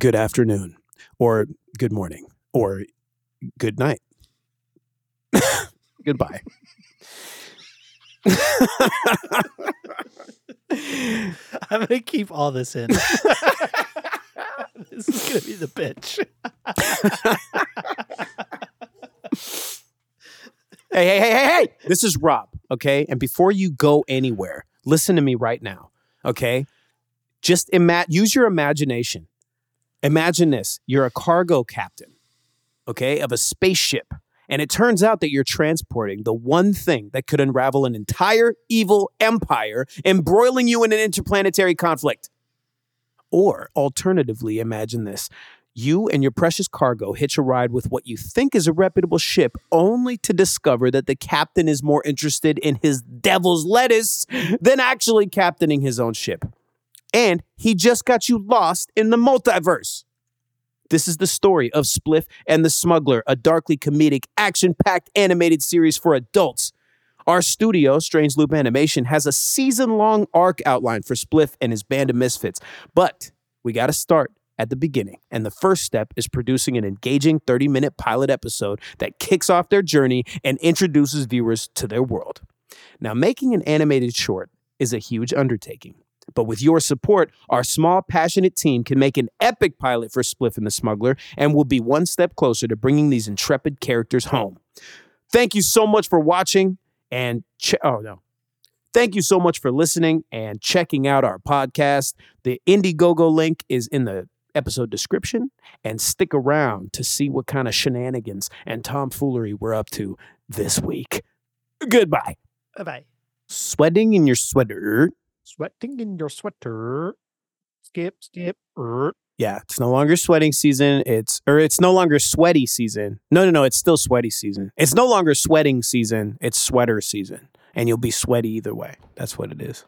good afternoon, or good morning, or good night. Goodbye. I'm gonna keep all this in. this is gonna be the pitch. hey, hey, hey, hey, hey! This is Rob, okay? And before you go anywhere, listen to me right now, okay? Just ima- use your imagination. Imagine this you're a cargo captain, okay, of a spaceship. And it turns out that you're transporting the one thing that could unravel an entire evil empire, embroiling you in an interplanetary conflict. Or alternatively, imagine this you and your precious cargo hitch a ride with what you think is a reputable ship, only to discover that the captain is more interested in his devil's lettuce than actually captaining his own ship. And he just got you lost in the multiverse. This is the story of Spliff and the Smuggler, a darkly comedic, action packed animated series for adults. Our studio, Strange Loop Animation, has a season long arc outline for Spliff and his band of misfits. But we got to start at the beginning. And the first step is producing an engaging 30 minute pilot episode that kicks off their journey and introduces viewers to their world. Now, making an animated short is a huge undertaking. But with your support, our small, passionate team can make an epic pilot for Spliff and the Smuggler and will be one step closer to bringing these intrepid characters home. Thank you so much for watching and che- oh no. Thank you so much for listening and checking out our podcast. The Indiegogo link is in the episode description and stick around to see what kind of shenanigans and tomfoolery we're up to this week. Goodbye. Bye bye. Sweating in your sweater. Sweating in your sweater. Skip, skip. er. Yeah, it's no longer sweating season. It's or it's no longer sweaty season. No, no, no, it's still sweaty season. It's no longer sweating season. It's sweater season. And you'll be sweaty either way. That's what it is.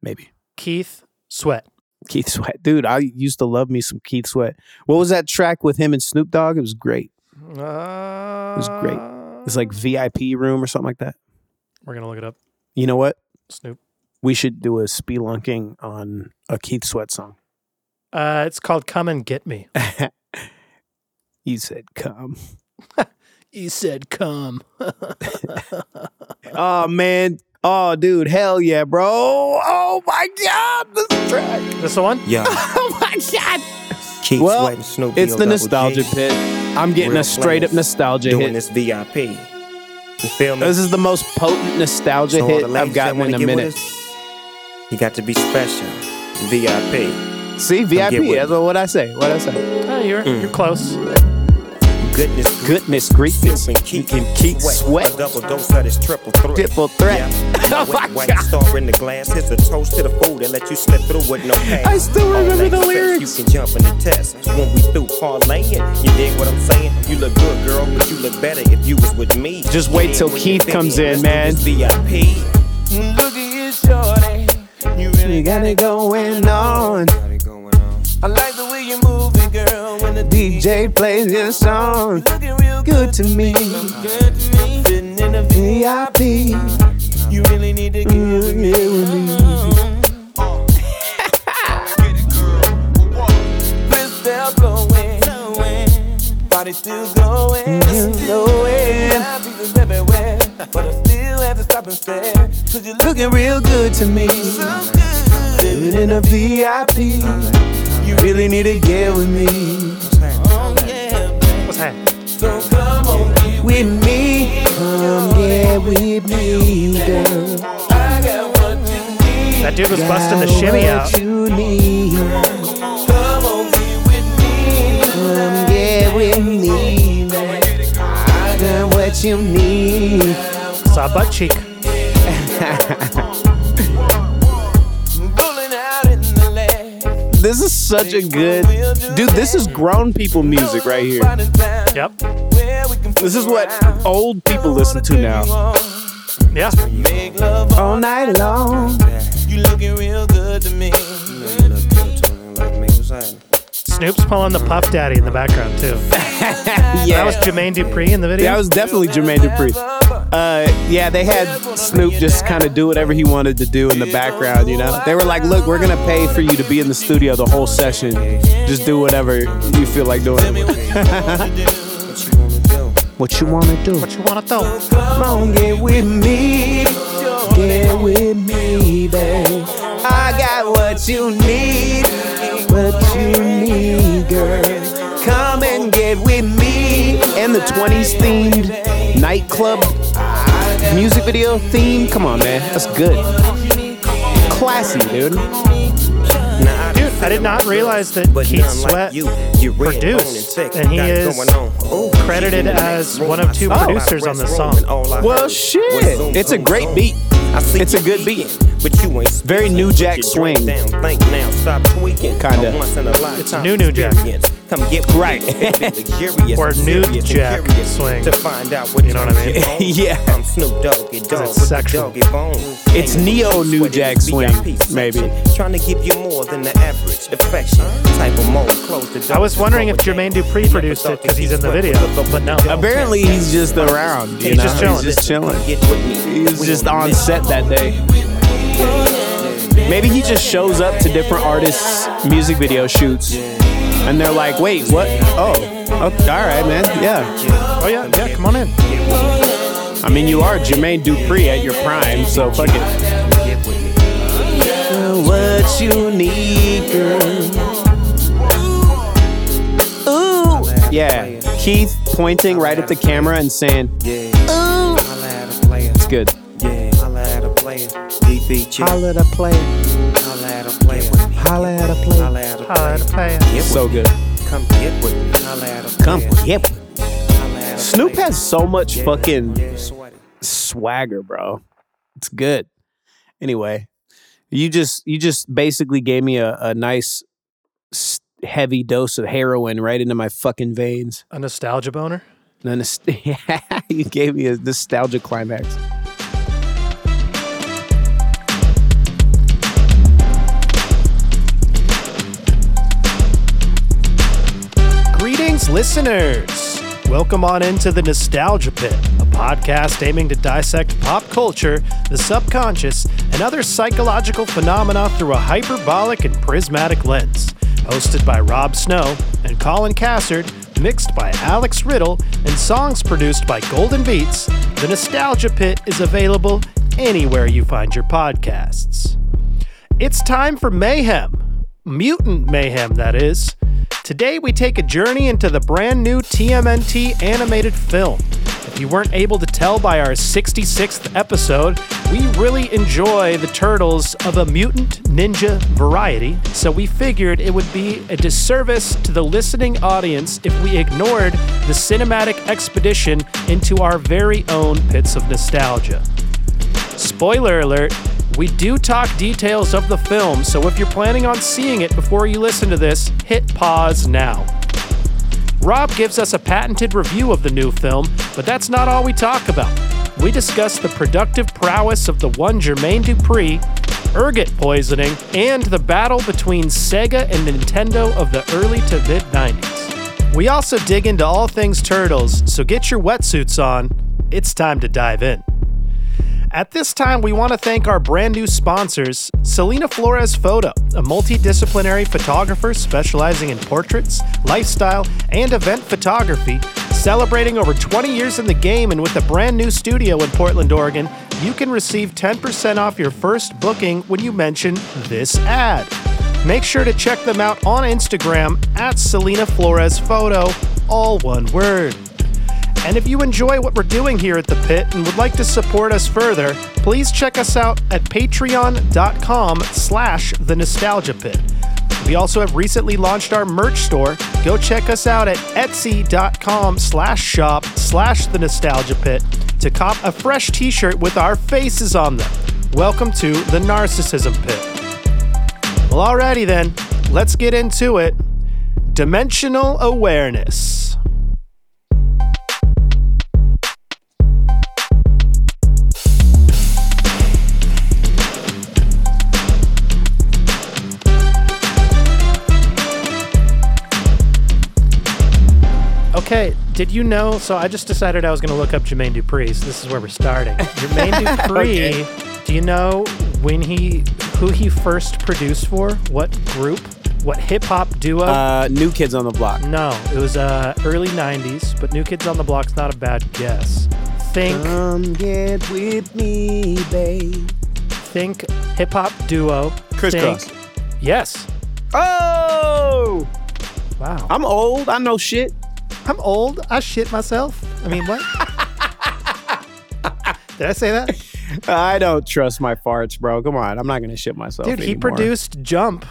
Maybe. Keith Sweat. Keith Sweat. Dude, I used to love me some Keith Sweat. What was that track with him and Snoop Dogg? It was great. Uh, It was great. It's like VIP room or something like that. We're gonna look it up. You know what? Snoop. We should do a spelunking on a Keith Sweat song. Uh, it's called "Come and Get Me." you said come. You said come. Oh man. Oh dude, hell yeah, bro. Oh my god, this track. this the one? Yeah, Oh my god. Keith Well, sweating Snoop. It's the D-O-double-G. nostalgia pit. I'm getting Real a straight up nostalgia Doing hit. this VIP. You feel me? This is the most potent nostalgia So hit I've gotten in a get with minute. Us, You got to be special. VIP. See, VIP. That's what I say. What I say. Oh, you're Mm. you're close. Goodness, Goodness gracious. Snoop and Keith, You can keep sweat. A double dose of this triple threat. Triple threat. Yeah. Oh my white God. star in the glass. Here's a toast to the food and let you slip through with no pain. I still All remember the lyrics. You can jump in the test when we through parlaying. You dig what I'm saying? You look good, girl, but you look better if you was with me. Just wait till Keith comes in, Let's man. this VIP. Look at you, shorty. You really got it going on. got it going on. I like the way you move it, girl. When the DJ plays your song. looking real Good to me. good to me. Sitting in a VIP. You really need to get mm, with me. Yeah, with me. Wrist still blowing. Body still glowing. glowing. Live pieces everywhere. But I still have to stop and stare. Cause you look Looking real good to me. Living in a VIP. You really need to get with me. What's that? So come on, get With me. Come get with me, girl. I got what you need. That dude was busting the shimmy out. What you need. Come on, get with me. Come get with me. I got what you need. Saw butt cheek. This is such a good dude. This is grown people music right here. Yep. This is what old people listen to now. Yeah. Make love All night long. You looking real good to me. Snoop's pulling the Puff Daddy in the background too. yeah, That was Jermaine Dupri in the video. that was definitely Jermaine Dupri. Uh, yeah, they had Snoop just kind of do whatever he wanted to do in the background. You know, they were like, "Look, we're gonna pay for you to be in the studio the whole session. Just do whatever you feel like doing." What you wanna do? what you wanna do? what you want to do? Come on, get with me. Get with me, babe. I got what you need. What you need, girl. Come and get with me. And the 20s themed nightclub music video theme. Come on, man. That's good. Classy, dude. Dude, I did not realize that But Keith Sweat like you. You produced, and he is going on. Ooh, credited as one of two producers on the song. room, and all I Well, shit. It's a great beat. It's a good beat. But you ain't Very. New Jack swing. drink Down, think now, stop tweaking. Kinda. A once in a lifetime new New Jack. Experience. Come get with Right. me. Luxurious Or and New serious Jack swing. To find out what You know what I mean? turns you on. Yeah. I'm Snoop Doggy Dogg it's sexual. the doggy bone. It's Hanging neo New Jack swing, maybe. Trying to give you more than the average affection. Type of mode, close the. I was wondering if Before Jermaine Dupri produced it because he's in the video, but no. Apparently, he's just around. You He's know? just chilling. He's just chilling. Get with me. He was We just on a on mission. set that day. Maybe he just shows up to different artists' music video shoots, and they're like, "Wait, what? Oh, oh all right, man. Yeah. Oh yeah, yeah, come on in. I mean, you are Jermaine Dupri at your prime, so fuck it. Get with me. What you need, girl? Ooh, yeah. Keith pointing right at the camera and saying, Yeah. Holla at a player. "It's good." Yeah. Holla at a player. DPG. Holla at a play. Holla at a player. Holla at a play. Holla at a play. Get So good. Come get with me. Holla at a Come, player. yep. Holla at a Snoop has so much Yeah. fucking Yeah. Swagger, bro. It's good. Anyway, you just you just basically gave me a, a nice heavy dose of heroin right into my fucking veins. A nostalgia boner. And then yeah, you gave me a nostalgia climax. Listeners. Welcome on into the Nostalgia Pit, a podcast aiming to dissect pop culture, the subconscious, and other psychological phenomena through a hyperbolic and prismatic lens. Hosted by Rob Snow and Colin Cassard, mixed by Alex Riddle, and songs produced by Golden Beats, the Nostalgia Pit is available anywhere you find your podcasts. It's time for mayhem. Mutant mayhem, that is. Today we take a journey into the brand new TMNT animated film. If you weren't able to tell by our 66th episode, we really enjoy the turtles of a mutant ninja variety, so we figured it would be a disservice to the listening audience if we ignored the cinematic expedition into our very own pits of nostalgia. Spoiler alert, we do talk details of the film, so if you're planning on seeing it before you listen to this, hit pause now. Rob gives us a patented review of the new film, but that's not all we talk about. We discuss the productive prowess of the one Jermaine Dupri, ergot poisoning, and the battle between Sega and Nintendo of the early to mid 90s. We also dig into all things turtles, so get your wetsuits on. It's time to dive in. At this time, we want to thank our brand new sponsors, Celina Flores Photo, a multidisciplinary photographer specializing in portraits, lifestyle, and event photography. Celebrating over 20 years in the game and with a brand new studio in Portland, Oregon, you can receive 10% off your first booking when you mention this ad. Make sure to check them out on Instagram at Celina Flores Photo, all one word. And if you enjoy what we're doing here at The Pit and would like to support us further, please check us out at patreon.com slash the nostalgia pit. We also have recently launched our merch store. Go check us out at etsy.com slash shop slash the nostalgia pit to cop a fresh t-shirt with our faces on them. Welcome to the Narcissism Pit. Well, alrighty then, let's get into it. Dimensional awareness. Okay, did you know? So I just decided I was going to look up Jermaine Dupri. So this is where we're starting. Jermaine Dupri. Do you know when he who he first produced for? What group? What hip hop duo? Uh, New Kids on the Block. no, it was uh, early '90s. But New Kids on the Block's not a bad guess. Think Come get with me, babe. think hip hop duo. Criss Think- Yes. Oh, Wow. I'm old. I know shit. I'm old. I shit myself. I mean, what? Did I say that? I don't trust my farts, bro. Come on, I'm not gonna shit myself. Dude, he produced Jump,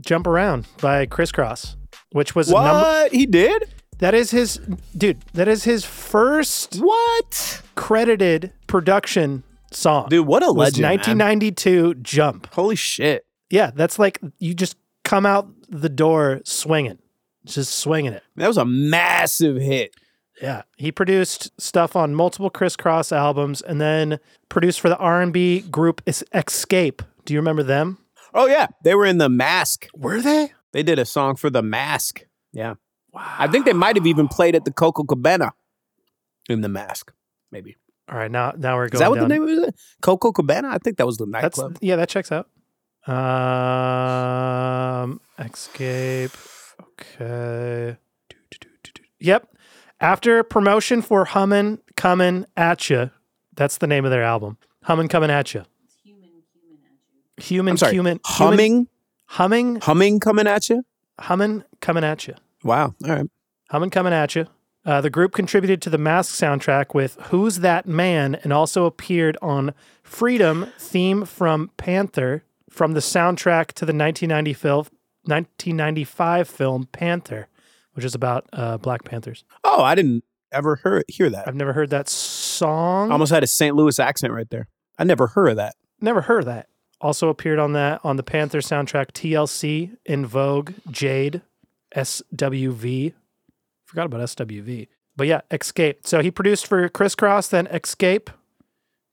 Jump Around by Kris Kross, which was what number. he did. That is his, dude, that is his first What, credited production song. dude? What a legend! man. 1992 Jump. Holy shit! Yeah, that's like you just come out the door swinging, just swinging it. That was a massive hit. Yeah, he produced stuff on multiple Kris Kross albums, and then produced for the R&B group Xscape. Do you remember them? Oh yeah, they were in the Mask. Were they? They did a song for the Mask. Yeah, wow. I think they might have even played at the Coco Cabana in the Mask. Maybe All right, now now we're going. is that what down. the name of it? Coco Cabana. I think that was the That's nightclub. yeah, that checks out. Um, Xscape. Okay. Do. Yep. After promotion for Hummin' Coming At Ya, that's the name of their album. Hummin' Coming At Ya. Human, I'm sorry. human, humming, humming, humming coming at you. hummin' coming at you. Wow. All right. Hummin' coming at you. Uh, the group contributed to the Mask soundtrack with "Who's That Man" and also appeared on "Freedom" theme from Panther from the soundtrack to the 1990 film, 1995 film Panther, which is about uh, Black Panthers. Oh, I didn't ever hear hear that. I've never heard that song. Almost had a St. Louis accent right there. I never heard of that. Never heard of that. Also appeared on that on the Panther soundtrack TLC, En Vogue, Jade, SWV. Forgot about SWV. But yeah, Xscape. So he produced for Kris Kross, then Xscape.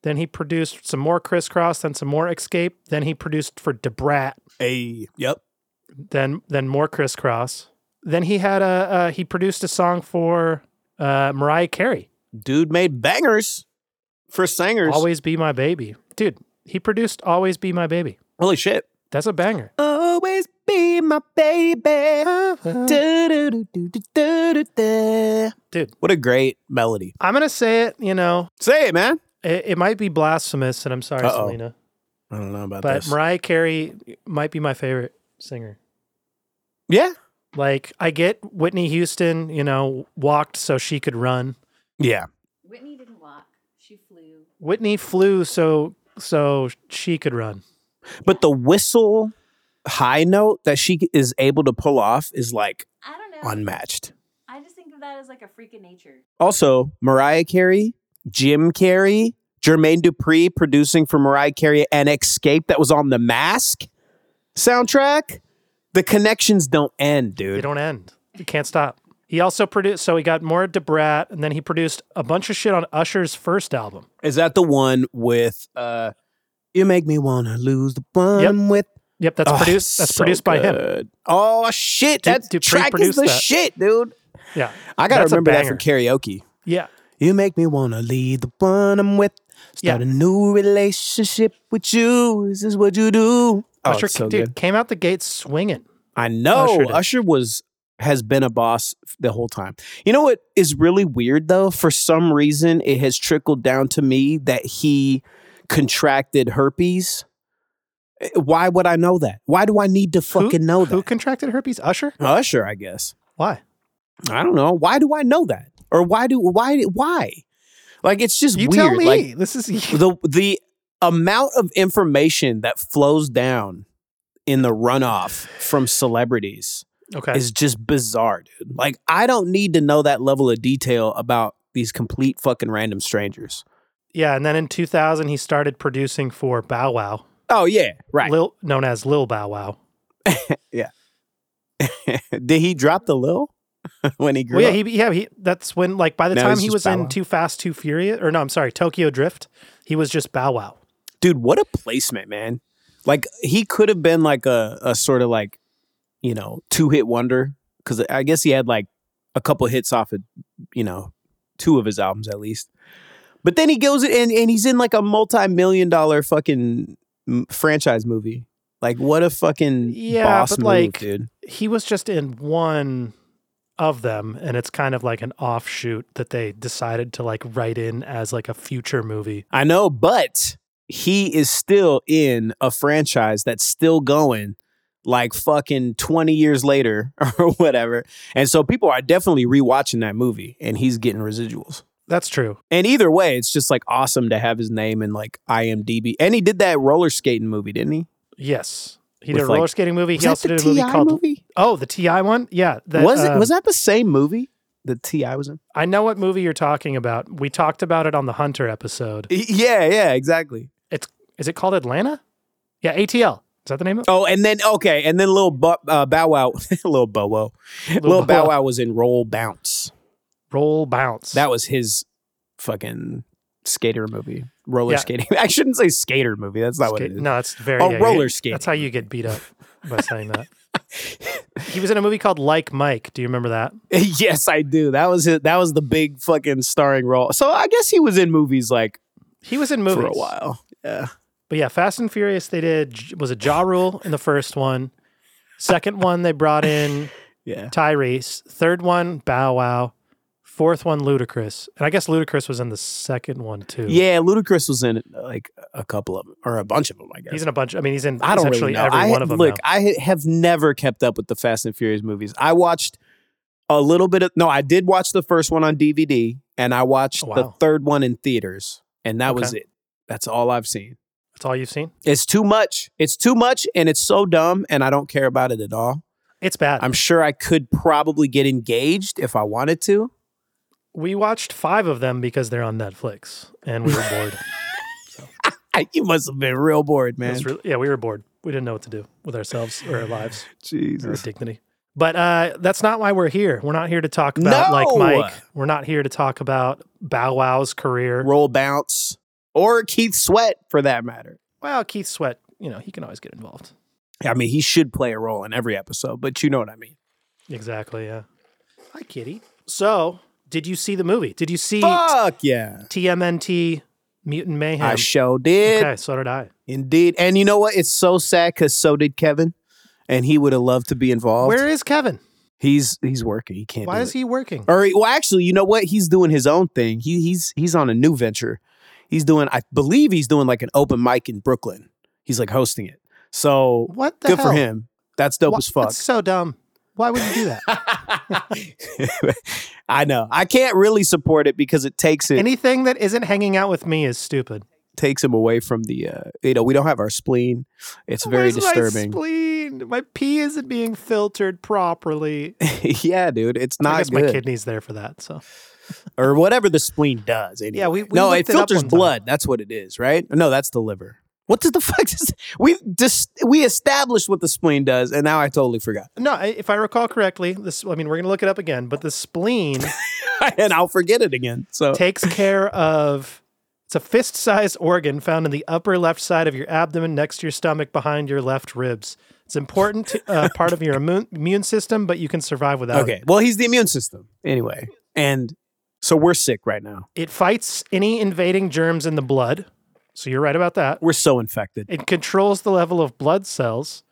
Then he produced some more Kris Kross, then some more Xscape. Then he produced for Da Brat, Hey, yep. Then then more Kris Kross. Then he had a uh, he produced a song for uh, Mariah Carey. Dude made bangers for singers. Always Be My Baby. Dude, he produced Always Be My Baby. Holy shit. That's a banger. Always be my baby. Dude, What a great melody. I'm gonna say it. You know, Say it, man. it, it might be blasphemous, and I'm sorry, Uh-oh. Selena, I don't know about that. but this. Mariah Carey might be my favorite singer. Yeah. Like, I get Whitney Houston, you know, walked so she could run. Yeah. Whitney didn't walk. She flew. Whitney flew so so she could run. But the whistle high note that she is able to pull off is like I don't know. unmatched. I just think of that as like a freak of nature. Also, Mariah Carey, Jim Carrey, Jermaine Dupri producing for Mariah Carey and Xscape that was on the Mask soundtrack. The connections don't end, dude. They don't end. You can't stop. He also produced, so he got more Da Brat, and then he produced a bunch of shit on Usher's first album. Is that the one with uh You Make Me Wanna Lose the One with Yep, that's Oh, produced. That's so produced by him. good. Oh shit. Du- That Dupri track is produced the that. shit, dude. Yeah, I gotta That's a remember that for banger. karaoke. yeah. You make me wanna leave the one I'm with. Start Yeah. a new relationship with you. This is what you do. Oh, Usher, so dude, good. came out the gate swinging. I know. Usher Usher, was has been a boss the whole time. You know what is really weird though? For some reason, it has trickled down to me that he contracted herpes. Eh, Why would I know that? Why do I need to fucking know that? Who contracted herpes? Usher? Usher, I guess. Why? I don't know. Why do I know that? Or why do why why? Like it's just You weird. tell me. Like this is the the amount of information that flows down in the runoff from celebrities okay. is just bizarre, dude. Like I don't need to know that level of detail about these complete fucking random strangers. yeah, and then in 2000 he started producing for Bow Wow, Oh yeah, right. Lil, known as Lil Bow Wow. Yeah. Did he drop the lil when he grew Well, yeah, up? he yeah he. That's when like by the Now time he was Bow in Wow? Too Fast, Too Furious, or no, I'm sorry, Tokyo Drift. He was just Bow Wow. Dude, what a placement, man. Like he could have been like a, a sort of like, you know, two hit wonder. Cause I guess he had like a couple hits off of, you know, two of his albums at least. But then he goes and, and he's in like a multi-million dollar fucking franchise movie. Like what a fucking Yeah, boss but, move, like, dude. He was just in one of them, and it's kind of like an offshoot that they decided to like write in as like a future movie. I know, but he is still in a franchise that's still going like fucking 20 years later or whatever. And so people are definitely rewatching that movie and he's getting residuals. That's true. And either way, it's just like awesome to have his name in like IMDb. And he did that roller skating movie, didn't he? Yes, he With, did a like- roller skating movie. Was he that also the did a movie T.I. called movie? Oh, the Ti one. Yeah, that, was it uh, was that the same movie that T.I. was in? I know what movie you're talking about. We talked about it on the Hunter episode. Yeah, yeah, exactly. Is it called Atlanta? Yeah, ATL. Is that the name of it? Oh, and then okay, and then little Bu- uh, Bow Wow, little Bow Wow, little Bow Wow was in Roll Bounce. Roll Bounce. That was his fucking skater movie, roller Yeah. skating. I shouldn't say skater movie. That's not what Skate- it is. No, it's very Oh, yeah, roller skating. That's how you get beat up by saying that. he was in a movie called Like Mike. Do you remember that? yes, I do. That was it. That was the big fucking starring role. So I guess he was in movies like He was in movies for a while. Yeah. But yeah, Fast and Furious. They did was a Ja Rule in the first one. Second one they brought in Yeah. Tyrese. Third one Bow Wow. Fourth one Ludacris. And I guess Ludacris was in the second one too. Yeah, Ludacris was in like a couple of them or a bunch of them, I guess. He's in a bunch. I mean, he's in I don't essentially really know. every I, one of them. look, now. I have never kept up with the Fast and Furious movies. I watched a little bit of no, I did watch the first one on DVD and I watched Oh, the third one in theaters, and that was it. That's all I've seen. That's all you've seen. It's too much. It's too much and it's so dumb and I don't care about it at all. It's bad. I'm sure I could probably get engaged if I wanted to. we watched five of them because they're on Netflix, and we were bored. you must have been real bored, man. really- yeah, we were bored. We didn't know what to do with ourselves or our lives or our Jesus. dignity. But uh, that's not why we're here. We're not here to talk about like Mike. We're not here to talk about Bow Wow's career. Roll bounce or Keith Sweat for that matter. Well, Keith Sweat, you know, he can always get involved. Yeah, I mean, he should play a role in every episode, but you know what I mean. Exactly. Yeah. Hi, Kitty. So, did you see the movie? Did you see Fuck yeah. TMNT Mutant Mayhem? I sure did. Okay, so did I. Indeed. And you know what? It's so sad because so did Kevin. And he would have loved to be involved. Where is Kevin? he's he's working. He can't Why is it. he working? Or well, actually, you know what? He's doing his own thing. He he's he's on a new venture. He's doing, I believe he's doing like an open mic in Brooklyn. He's like hosting it. So What the good hell? for him. That's dope Wha- as fuck. That's so dumb. Why would you do that? I know. I can't really support it because it takes it Anything that isn't hanging out with me is stupid. takes him away from the uh, you know we don't have our spleen. It's very Where's My spleen? My pee isn't being filtered properly. yeah, dude, it's I not guess my good. kidney's there for that. So or whatever the spleen does. Anyway. Yeah, we- we no, it it filters time. blood. That's what it is, right? No, that's the liver. What the fuck? Does, we just we established what the spleen does, and now I totally forgot, no, I- if I recall correctly, this. I mean, we're gonna look it up again, but the spleen and I'll forget it again. So takes care of. It's a fist-sized organ found in the upper left side of your abdomen, next to your stomach, behind your left ribs. It's important to, uh, part of your immune, immune system, but you can survive without it. okay, well, he's the immune system anyway, and so we're sick right now. It fights any invading germs in the blood. So you're right about that. We're so infected. It controls the level of blood cells.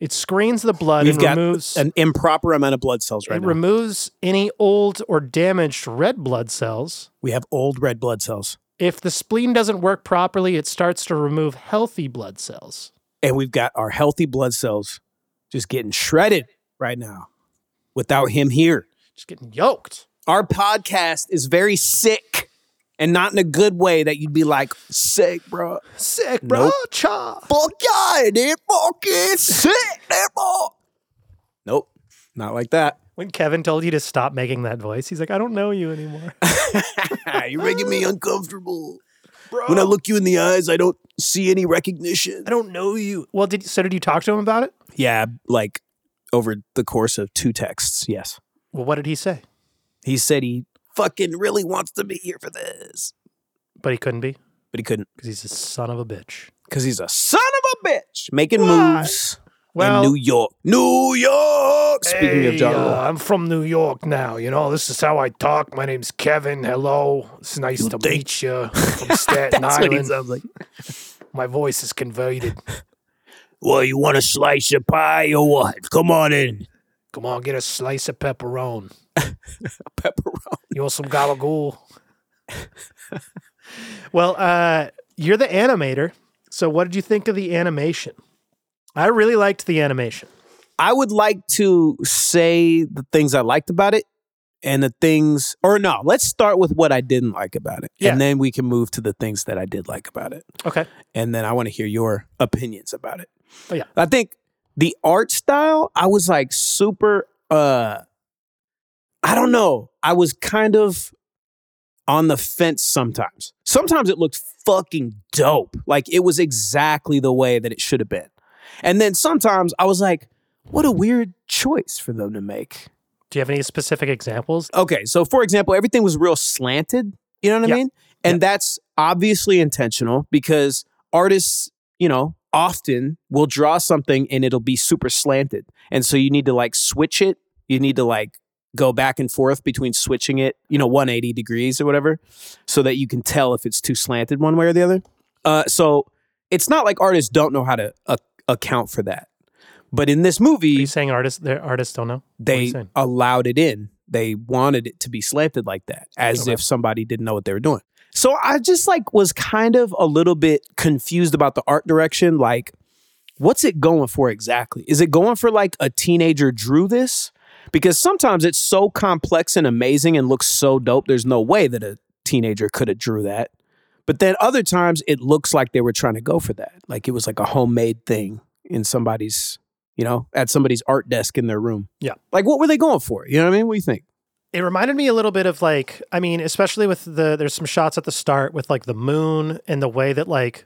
It screens the blood We've and got removes an improper amount of blood cells right it now. removes any old or damaged red blood cells. we have old red blood cells, If the spleen doesn't work properly, it starts to remove healthy blood cells. and we've got our healthy blood cells just getting shredded right now without him here. Just getting yoked. Our podcast is very sick and not in a good way that you'd be like, sick, bro. Sick, bro. Nope. Cha. Fuck yeah, it is fucking sick, that boy. Nope, not like that. When Kevin told you to stop making that voice, he's like, I don't know you anymore. You're making me uncomfortable. Bro. When I look you in the eyes, I don't see any recognition. I don't know you. Well, did so did you talk to him about it? Yeah, like over the course of two texts, yes. Well, what did he say? He said he fucking really wants to be here for this, But he couldn't be but he couldn't because he's a son of a bitch. because he's a son of a bitch making Why? moves. Well- in New York. New York. Speaking of Hey, Ja uh. I'm from New York now. You know, this is how I talk. My name's Kevin. Hello. It's nice to think- meet you from Staten That's what he Island. sounds like. My voice is converted. Well, you want a slice of pie or what? Come on in. Come on, get a slice of pepperoni. Pepperoni. You want some gabagool? well, uh, you're the animator. So, what did you think of the animation? I really liked the animation. I would like to say the things I liked about it and the things, or no, let's start with what I didn't like about it. Yeah. And then we can move to the things that I did like about it. Okay. And then I want to hear your opinions about it. Oh, yeah. I think the art style, I was like super, uh, I don't know. I was kind of on the fence sometimes. Sometimes it looked fucking dope. Like it was exactly the way that it should have been. And then sometimes I was like, what a weird choice for them to make. Do you have any specific examples? Okay, so for example, everything was real slanted. You know what Yeah. I mean? And that's obviously intentional because artists, you know, often we'll draw something and it'll be super slanted. And so you need to like switch it. You need to like go back and forth between switching it, you know, 180 degrees or whatever, so that you can tell if it's too slanted one way or the other. Uh, so it's not like artists don't know how to uh, account for that. But in this Are movie, you saying artists, their artists don't know? What are you they saying? allowed it in. They wanted it to be slanted like that, as Okay. if somebody didn't know what they were doing. So I just like was kind of a little bit confused about the art direction. Like, what's it going for exactly? Is it going for like a teenager drew this? Because sometimes it's so complex and amazing and looks so dope. There's no way that a teenager could have drew that. But then other times it looks like they were trying to go for that. Like it was like a homemade thing in somebody's, you know, at somebody's art desk in their room. Yeah. Like what were they going for? You know what I mean? What do you think? It reminded me a little bit of like, I mean, especially with the, there's some shots at the start with like the moon and the way that like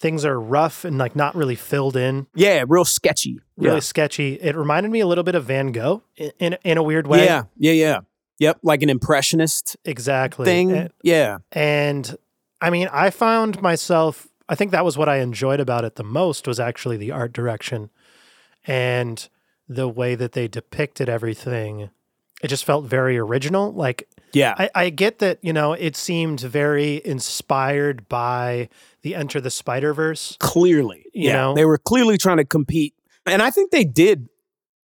things are rough and like not really filled in, Yeah, real sketchy. really yeah. sketchy. It reminded me a little bit of Van Gogh in, in, in a weird way. Yeah, yeah, yeah. Yep, like an impressionist Exactly. thing. And, yeah. and I mean, I found myself, I think that was what I enjoyed about it the most was actually the art direction and the way that they depicted everything. It just felt very original. Like Yeah. I, I get that, you know, it seemed very inspired by the Enter the Spider Verse. clearly. You yeah. know? They were clearly trying to compete. And I think they did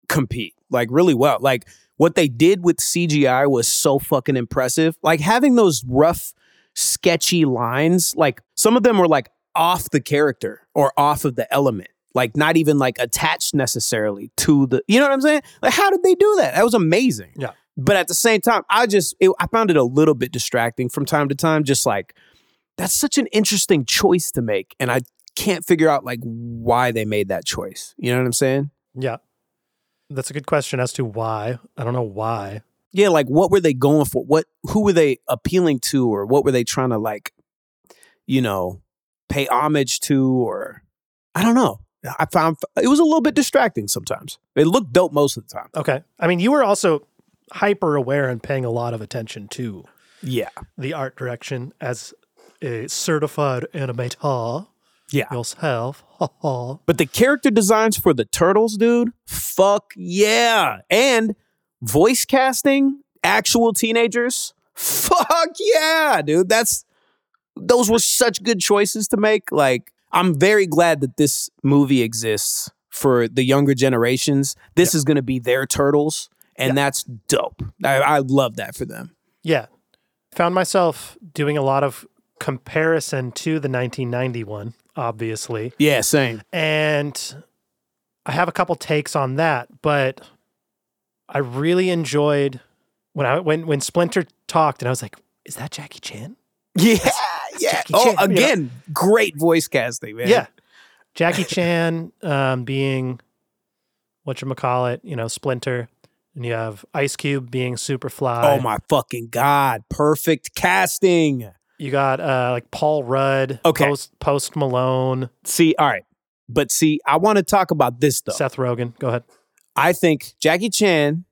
compete like really well. Like what they did with CGI was so fucking impressive. Like having those rough, sketchy lines, like some of them were like off the character or off of the element. Like not even like attached necessarily to the, you know what I'm saying? Like how did they do that? That was amazing. Yeah. But at the same time, I just it, I found it a little bit distracting from time to time. Just like that's such an interesting choice to make, and I can't figure out like why they made that choice. You know what I'm saying? Yeah. That's a good question as to why. I don't know why. Yeah, like what were they going for? What who were they appealing to, or what were they trying to like, you know, pay homage to, or I don't know. I found it was a little bit distracting sometimes. It looked dope most of the time. Okay. I mean, you were also hyper aware and paying a lot of attention to Yeah, the art direction as a certified animator yeah. yourself. But the character designs for the turtles, dude, fuck yeah. And voice casting, actual teenagers, fuck yeah, dude. That's those were such good choices to make. Like, I'm very glad that this movie exists for the younger generations. This is gonna be their turtles, and that's dope. I, I love that for them. Yeah. Found myself doing a lot of comparison to the 1991, obviously. Yeah, same. And I have a couple takes on that, but I really enjoyed when I when when Splinter talked and I was like, is that Jackie Chan? Yeah, yeah. Oh, Chan, you know? again, great voice casting, man. Yeah. Jackie Chan um, being what you call it, you know, Splinter, and you have Ice Cube being Superfly. Oh my fucking god! Perfect casting. You got uh, like Paul Rudd, Okay. Post, Post Malone, See, all right, but see, I want to talk about this though. Seth Rogen. Go ahead. I think Jackie Chan,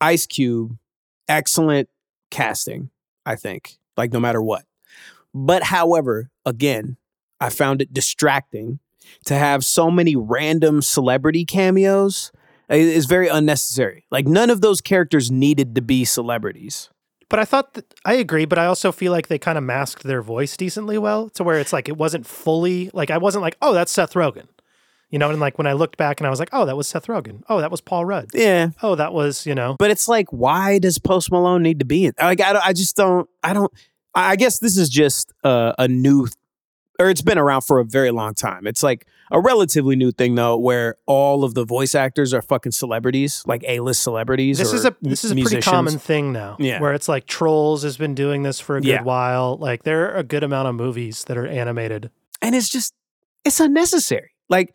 Ice Cube, excellent casting. I think, like no matter what. But however, again, I found it distracting to have so many random celebrity cameos i- is very unnecessary. Like none of those characters needed to be celebrities. But I thought that, I agree, but I also feel like they kind of masked their voice decently well to where it's like it wasn't fully like I wasn't like, oh, that's Seth Rogen. You know, and like when I looked back and I was like, oh, that was Seth Rogen. Oh, that was Paul Rudd. Yeah, Oh, that was, you know. but it's like, why does Post Malone need to be in? Like, I, don't- I just don't. I don't. I guess this is just uh, a new, or it's been around for a very long time. It's like a relatively new thing though, where all of the voice actors are fucking celebrities, like A list celebrities. This is a this is a pretty common thing now. Yeah. Where it's like Trolls has been doing this for a good Yeah. while. Like there are a good amount of movies that are animated. and it's just it's unnecessary. Like,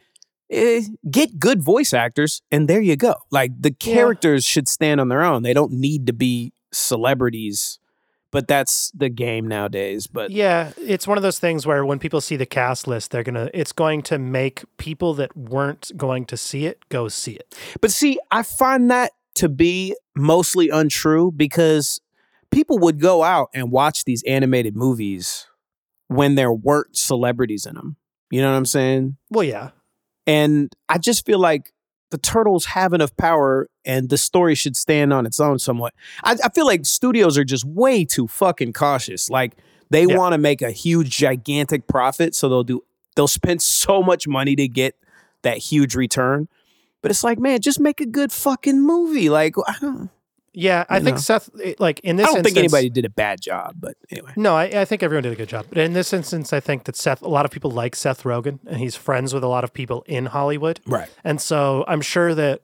eh, get good voice actors, and there you go. Like the Yeah. characters should stand on their own. They don't need to be celebrities. But that's the game nowadays. But Yeah, it's one of those things where when people see the cast list, they're gonna it's going to make people that weren't going to see it go see it. But see, I find that to be mostly untrue because people would go out and watch these animated movies when there weren't celebrities in them. You know what I'm saying? Well, yeah. And I just feel like the turtles have enough power and the story should stand on its own somewhat. I, I feel like studios are just way too fucking cautious. Like they Yeah. want to make a huge, gigantic profit, so they'll do they'll spend so much money to get that huge return. But it's like, man, just make a good fucking movie. Like I don't, Yeah, I think know. Seth eh, like in this, I don't think anybody did a bad job. But anyway, No, I, I think everyone did a good job. But in this instance, I think that Seth a lot of people like Seth Rogen and he's friends with a lot of people in Hollywood. right? And so I'm sure that,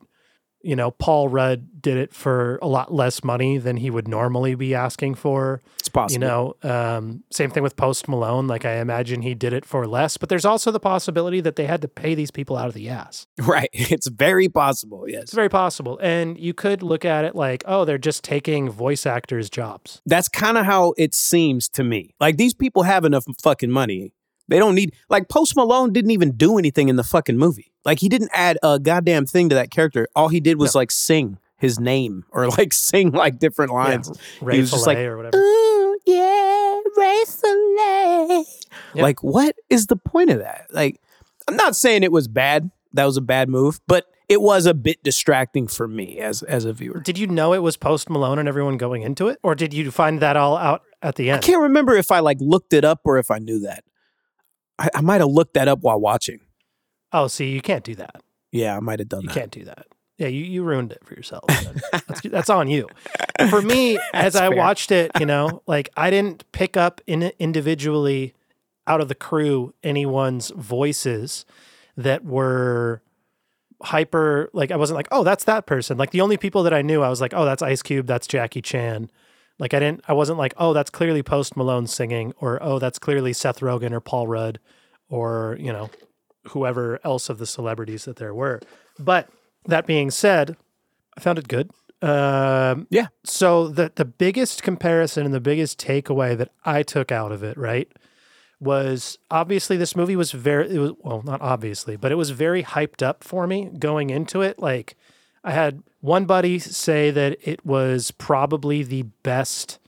you know, Paul Rudd did it for a lot less money than he would normally be asking for. It's possible. You know, um, same thing with Post Malone. Like I imagine he did it for less, but there's also the possibility that they had to pay these people out of the ass. right? It's very possible. Yes. It's very possible. And you could look at it like, oh, they're just taking voice actors' jobs. that's kind of how it seems to me. Like these people have enough fucking money. They don't need like Post Malone didn't even do anything in the fucking movie. Like he didn't add a goddamn thing to that character. All he did was like sing his name or like sing like different lines. Ray was just like, or whatever. Ooh, yeah, Ray Soleil. Yeah. Like, what is the point of that? Like, I'm not saying it was bad. That was a bad move, but it was a bit distracting for me as as a viewer. Did you know it was Post Malone and everyone going into it? Or did you find that all out at the end? I can't remember if I like looked it up or if I knew that. I, I might have looked that up while watching. Oh, see, you can't do that. Yeah, I might have done that. You that. can't do that. Yeah, you, you ruined it for yourself. that's, that's on you. For me, as I fair. watched it, you know, like I didn't pick up in individually out of the crew anyone's voices that were hyper like I wasn't like, oh, that's that person. Like the only people that I knew, I was like, oh, that's Ice Cube, that's Jackie Chan. Like I didn't I wasn't like, oh, that's clearly Post Malone singing, or oh, that's clearly Seth Rogen or Paul Rudd, or, you know, whoever else of the celebrities that there were. But that being said, I found it good. Um, Yeah. So the the biggest comparison and the biggest takeaway that I took out of it, right, was obviously this movie was very it was well not obviously, but it was very hyped up for me going into it. Like I had one buddy say that it was probably the best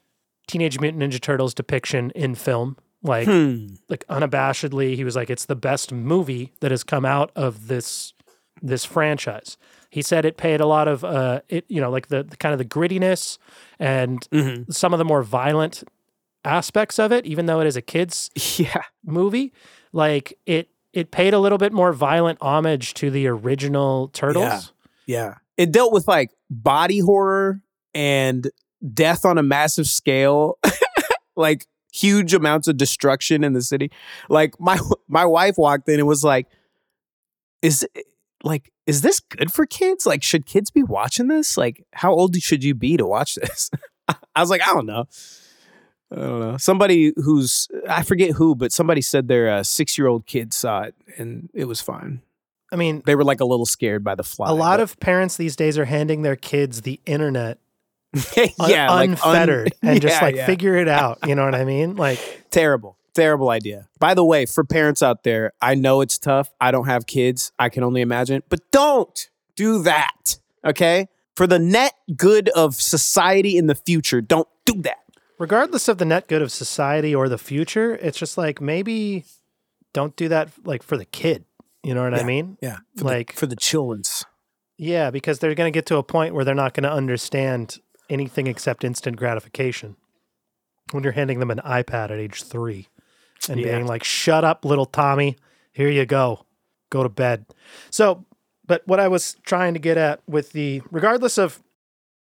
Teenage Mutant Ninja Turtles depiction in film. Like Hmm. like unabashedly he was like it's the best movie that has come out of this this franchise he said it paid a lot of uh it you know like the, the kind of the grittiness and Mhm. some of the more violent aspects of it even though it is a kids Yeah. movie like it it paid a little bit more violent homage to the original turtles Yeah. Yeah. It dealt with like body horror and death on a massive scale. like huge amounts of destruction in the city. Like my my wife walked in and was like, "Is like is this good for kids? Like should kids be watching this? Like how old should you be to watch this?" I was like, "I don't know." I don't know. Somebody who's I forget who, but somebody said their uh, 6-year-old kid saw it and it was fine. I mean They were like a little scared by the fly. a lot but- of parents these days are handing their kids the internet un- yeah, like, un- unfettered and just Yeah, like yeah. figure it out you know what i mean like terrible, terrible idea. By the way, for parents out there, I know it's tough. I don't have kids. I can only imagine, but don't do that. Okay, for the net good of society in the future, don't do that. regardless of the net good of society or the future, it's just like maybe don't do that like for the kid. You know what I mean? Yeah. For Like- the, for the chillins. Yeah, because they're going to get to a point where they're not going to understand anything except instant gratification. When you're handing them an iPad at age three and Yeah. being like, shut up, little Tommy. Here you go. Go to bed. So, but what I was trying to get at with the, regardless of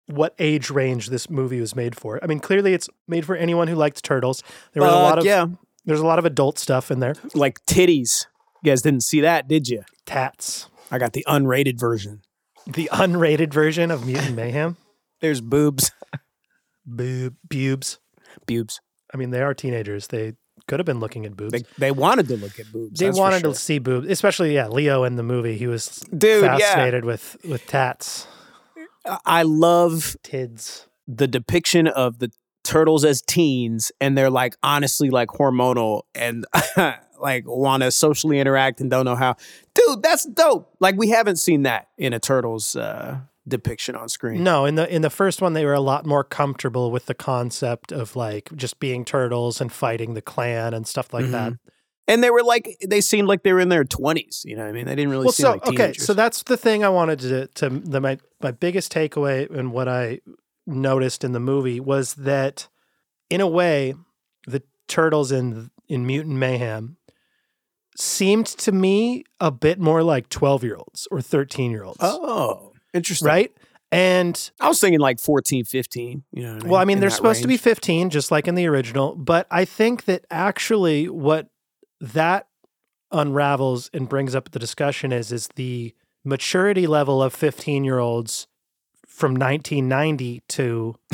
what age range this movie was made for, I mean, clearly it's made for anyone who liked turtles. There was a uh, lot of, yeah. there's a lot of adult stuff in there. Like titties. You guys didn't see that, did you? Tats. I got the unrated version. The unrated version of Mutant Mayhem. There's boobs. Boob, bubes. Boobs. I mean, they are teenagers. They could have been looking at boobs. They, they wanted to look at boobs. They wanted sure. to see boobs, especially yeah. Leo in the movie, he was Dude, yeah. fascinated with with tats, I love tids. the depiction of the turtles as teens and they're like honestly like hormonal and like want to socially interact and don't know how. Dude that's dope. Like we haven't seen that in a turtles uh depiction on screen. No, in the in the first one, they were a lot more comfortable with the concept of like just being turtles and fighting the clan and stuff like that. and they were like they seemed like they were in their 20s you know what i mean? They didn't really Well, seem so like okay, so that's the thing I wanted to to the my my biggest takeaway and what I noticed in the movie was that in a way the turtles in in Mutant Mayhem seemed to me a bit more like 12 year olds or 13 year olds. oh interesting right? And i was thinking like 14 15 you know what well, I mean, in they're supposed to be 15, just like in the original. But I think that actually what that unravels and brings up the discussion is is the maturity level of 15 year olds from 1990 to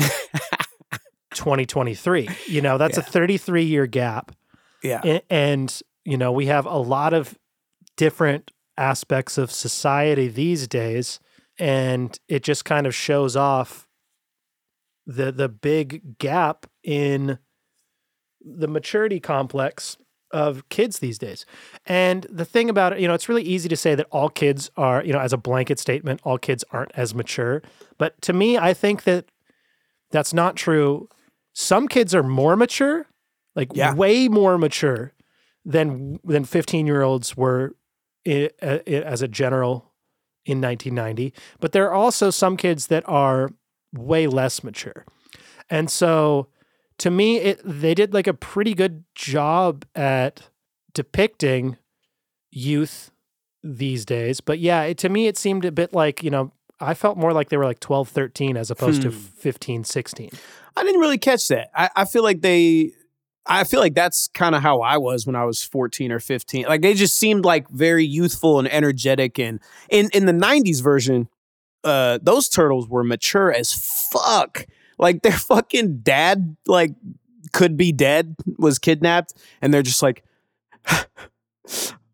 2023. You know, that's a 33 year gap. yeah and you know we have a lot of different aspects of society these days and it just kind of shows off the the big gap in the maturity complex of kids these days. And the thing about it, you know, it's really easy to say that all kids are, you know, as a blanket statement, all kids aren't as mature. But to me, I think that that's not true. Some kids are more mature, like Yeah. way more mature than than 15 year olds were i- i- as a general in 1990. But there are also some kids that are way less mature. And so to me, it they did like a pretty good job at depicting youth these days. But yeah, it, to me, it seemed a bit like, you know, I felt more like they were like 12, 13 as opposed to Hmm. 15, 16. I didn't really catch that. I, I feel like they, I feel like that's kind of how I was when I was 14 or 15. Like they just seemed like very youthful and energetic. And in, in the 90s version, uh, those turtles were mature as fuck. Like their fucking dad, like, could be dead, was kidnapped. And they're just like,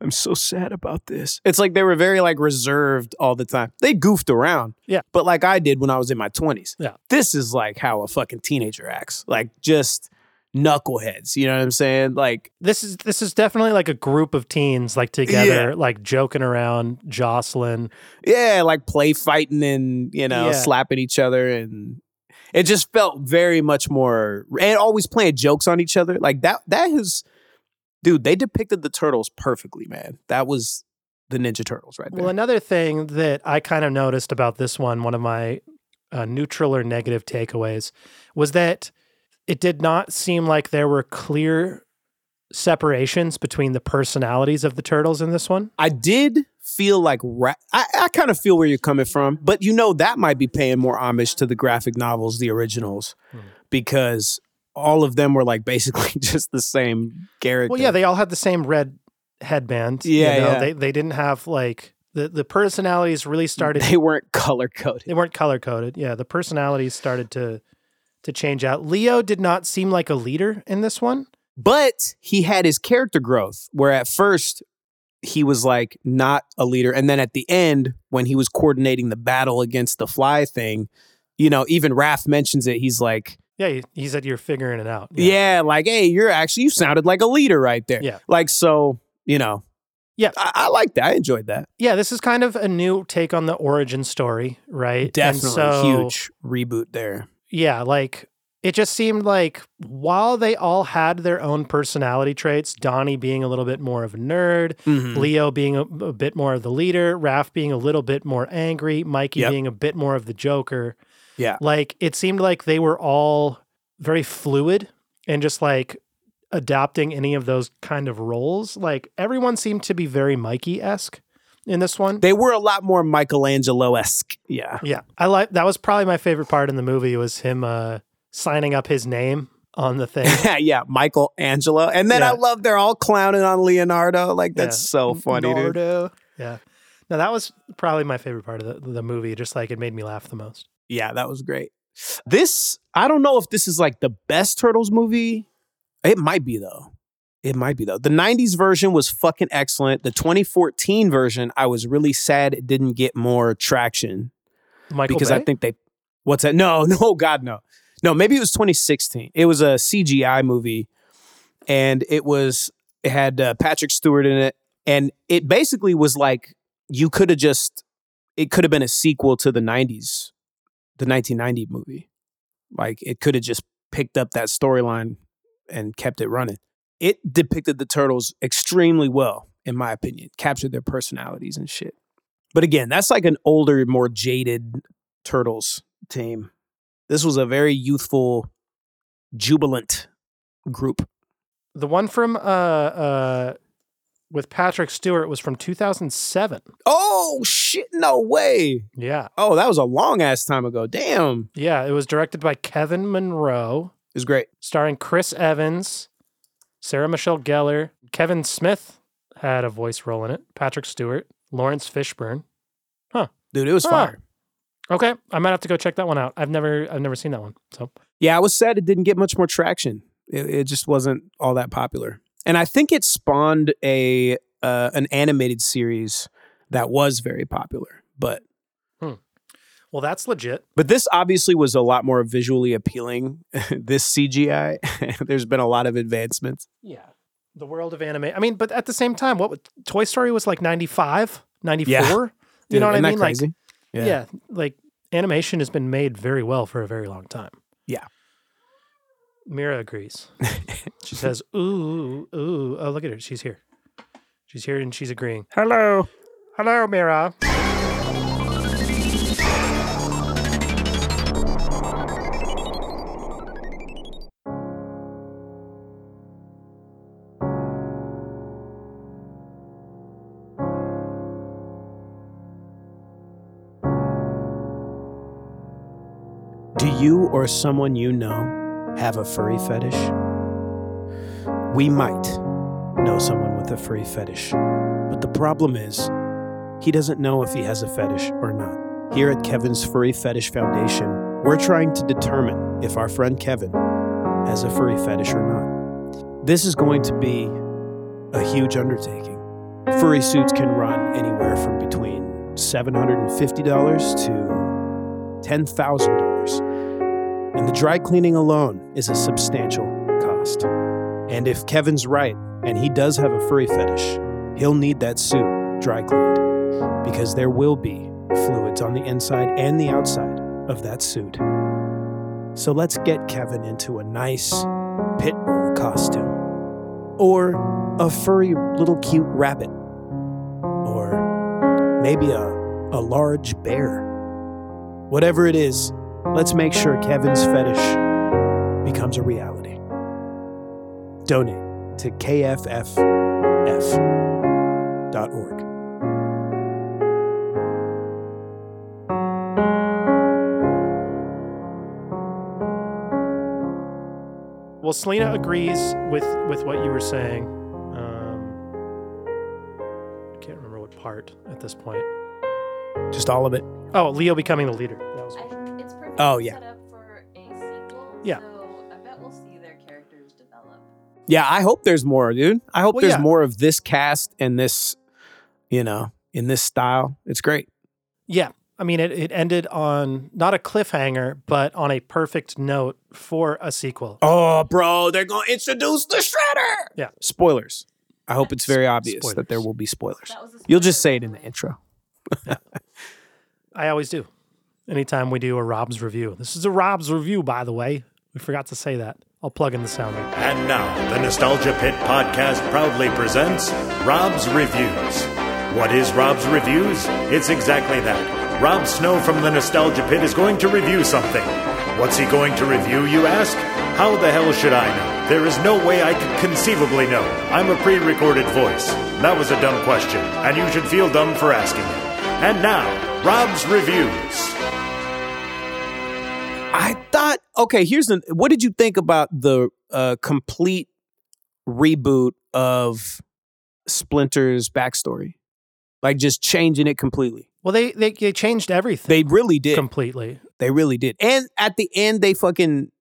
I'm so sad about this. It's like they were very like reserved all the time. They goofed around. Yeah. But like I did when I was in my 20s. Yeah. This is like how a fucking teenager acts. Like just knuckleheads. You know what I'm saying? Like This is this is definitely like a group of teens like together, like joking around, jostling. yeah, like play fighting and, you know, Yeah. slapping each other and it just felt very much more and always playing jokes on each other. Like that that is dude, they depicted the turtles perfectly, man. That was the Ninja Turtles right there. Well, another thing that I kind of noticed about this one, one of my uh, neutral or negative takeaways, was that it did not seem like there were clear separations between the personalities of the turtles in this one. I did feel like ra- I, I kind of feel where you're coming from, but you know that might be paying more homage to the graphic novels, the originals, Hmm. because all of them were like basically just the same character. Well, yeah, they all had the same red headband. Yeah, you know? yeah. They they didn't have like the the personalities really started. they weren't color coded. they weren't color coded. Yeah, the personalities started to to change out. Leo did not seem like a leader in this one. But he had his character growth, where at first he was like not a leader, and then at the end when he was coordinating the battle against the fly thing, you know, even Raph mentions it. He's like, Yeah, he, he said you're figuring it out. Yeah. like, hey, you're actually you sounded like a leader right there. Yeah. Like so, you know. Yeah. I, I like that. I enjoyed that. yeah, this is kind of a new take on the origin story, right? And Definitely so, huge reboot there. Yeah, like it just seemed like while they all had their own personality traits, Donnie being a little bit more of a nerd, Mhm. Leo being a, a bit more of the leader, Raph being a little bit more angry, Mikey Yep. being a bit more of the Joker. Yeah. Like it seemed like they were all very fluid and just like adopting any of those kind of roles. Like everyone seemed to be very Mikey esque in this one. They were a lot more Michelangelo esque. Yeah. yeah, I like that was probably my favorite part in the movie was him uh, signing up his name on the thing. yeah, yeah. Michelangelo. And then I love they're all clowning on Leonardo. Like that's Yeah. so funny, dude. Nardo. Yeah. No, that was probably my favorite part of the, the movie. Just like it made me laugh the most. Yeah, that was great. This, I don't know if this is like the best Turtles movie. It might be though. It might be though. The 90s version was fucking excellent. The 2014 version, I was really sad it didn't get more traction Michael because Bay? I think they What's that? No, no, god no. No, maybe it was 2016. It was a CGI movie and it was it had uh, Patrick Stewart in it and it basically was like you could have just it could have been a sequel to the 90s the 1990 movie. Like it could have just picked up that storyline and kept it running. It depicted the turtles extremely well, in my opinion. Captured their personalities and shit. But again, that's like an older, more jaded turtles team. This was a very youthful, jubilant group. the one from uh uh with Patrick Stewart was from 2007. Oh shit! No way. Yeah. Oh, that was a long ass time ago. Damn, Yeah, it was directed by Kevin Munroe, it was great. starring Chris Evans, Sarah Michelle Gellar, Kevin Smith had a voice role in it, Patrick Stewart, Laurence Fishburne. Huh. Dude, it was Huh. fire. Okay, I might have to go check that one out. I've never I've never seen that one. So Yeah, I was sad it didn't get much more traction. It, it just wasn't all that popular. And I think it spawned a uh, an animated series that was very popular. But well, that's legit. but this obviously was a lot more visually appealing. this CGI, there's been a lot of advancements. Yeah. The world of anime. I mean, but at the same time, what would- Toy Story was like 95, 94? Yeah. You Dude, know what I isn't that mean? Like crazy? yeah. like animation has been made very well for a very long time. Yeah. Mira agrees. she says, "Ooh, ooh, oh look at her, she's here. She's here and she's agreeing. Hello. Hello, Mira. You or someone you know have a furry fetish? We might know someone with a furry fetish, but the problem is he doesn't know if he has a fetish or not. Here at Kevin's Furry Fetish Foundation, we're trying to determine if our friend Kevin has a furry fetish or not. This is going to be a huge undertaking. Furry suits can run anywhere from between $750 to $10,000. And the dry cleaning alone is a substantial cost. And if Kevin's right, and he does have a furry fetish, he'll need that suit dry cleaned because there will be fluids on the inside and the outside of that suit. So let's get Kevin into a nice pit bull costume, or a furry little cute rabbit, or maybe a, a large bear. Whatever it is, let's make sure Kevin's fetish becomes a reality. Donate to kff.org. Well, Celina agrees with with what you were saying. Um, I can't remember what part at this point. Just all of it. Oh, Leo becoming the leader. That was Um, oh, yeah. set up for a sequel. Yeah. So I bet we'll see their characters develop. Yeah, I hope there's more, dude. I hope Well, there's yeah. more of this cast and this, you know, in this style. It's great. Yeah. I mean, it, it ended on not a cliffhanger, but on a perfect note for a sequel. Oh, bro, they're going to introduce the Shredder. Yeah. Spoilers. I hope it's very obvious that there will be spoilers. That You'll just say it in the by way. intro. I always do. Anytime we do a Rob's review. This is a Rob's review, by the way. We forgot to say that. I'll plug in the sound. And now, the Nostalgia Pit podcast proudly presents Rob's Reviews. What is Rob's Reviews? It's exactly that. Rob Snow from the Nostalgia Pit is going to review something. What's he going to review, you ask? How the hell should I know? There is no way I could conceivably know. I'm a pre recorded voice. That was a dumb question, and you should feel dumb for asking it. And now, Rob's Reviews. I thought, okay, here's the. What did you think about the uh, complete reboot of Splinter's backstory? Like just changing it completely. Well, they, they they changed everything They really did. completely. They really did. And at the end, they fucking.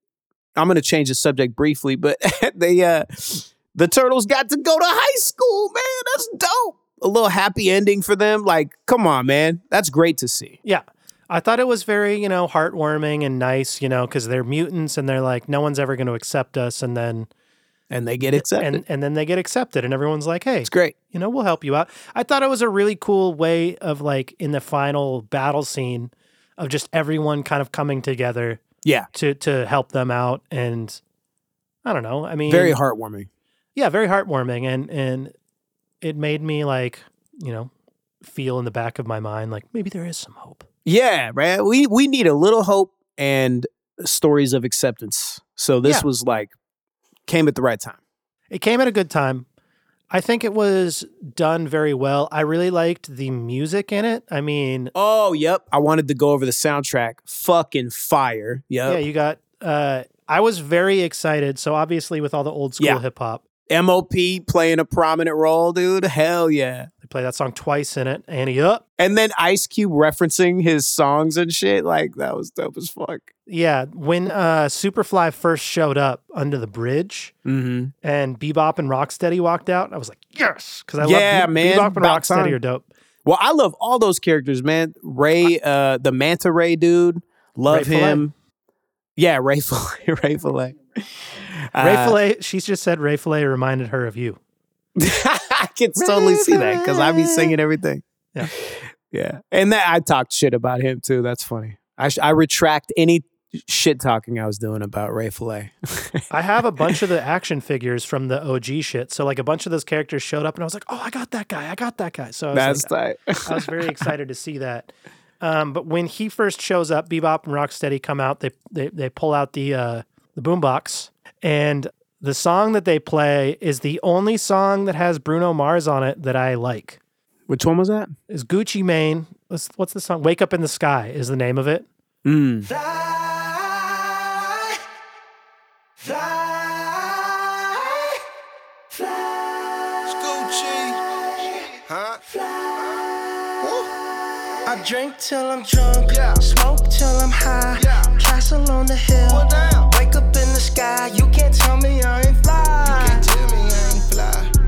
I'm gonna change the subject briefly, but they uh the turtles got to go to high school, man. That's dope. A little happy ending for them. Like, come on, man. That's great to see. Yeah. I thought it was very, you know, heartwarming and nice, you know, because they're mutants and they're like, no one's ever going to accept us. And then, And they get accepted. and, and then they get accepted and everyone's like, hey, it's great. you know, we'll help you out. I thought it was a really cool way of like in the final battle scene of just everyone kind of coming together Yeah. to, to help them out. And I don't know. I mean, Very heartwarming. yeah, very heartwarming. And, and it made me like, you know, feel in the back of my mind, like maybe there is some hope. Yeah, right. We we need a little hope and stories of acceptance. So this Yeah. was like came at the right time. It came at a good time. I think it was done very well. I really liked the music in it. I mean, Oh, yep. I wanted to go over the soundtrack. Fucking fire. Yep. yeah, you got. Uh, I was very excited. So obviously, with all the old school Yeah. hip hop, MOP playing a prominent role, dude. Hell yeah. they play that song twice in it. Ante up, And then Ice Cube referencing his songs and shit. Like that was dope as fuck. yeah. When uh, Superfly first showed up under the bridge Mm-hmm. and Bebop and Rocksteady walked out, I was like, yes, because I Yeah, love Be- man. Bebop and About Rocksteady time. are dope. Well, I love all those characters, man. Ray, uh, the Manta Ray dude. Love Ray him. Yeah, Ray Fillet. Ray Fillet. Ray Uh, Fillet, she's just said Ray Fillet reminded her of you. I can totally see that because I be singing everything. Yeah. yeah, and that I talked shit about him too. That's funny. I sh- I retract any shit talking I was doing about Ray Fillet. I have a bunch of the action figures from the OG shit. So like a bunch of those characters showed up and I was like, oh, I got that guy. I got that guy. So I was, That's like, tight. I was very excited to see that. Um, but when he first shows up, Bebop and Rocksteady come out. They they, they pull out the uh, the boombox, and the song that they play is the only song that has Bruno Mars on it that I like. Which one was that? Is Gucci Mane? What's, what's the song? Wake Up in the Sky is the name of it. Mm. I drink till I'm drunk, smoke till I'm high. Castle on the hill, wake up in the sky. You can't tell me I ain't fly.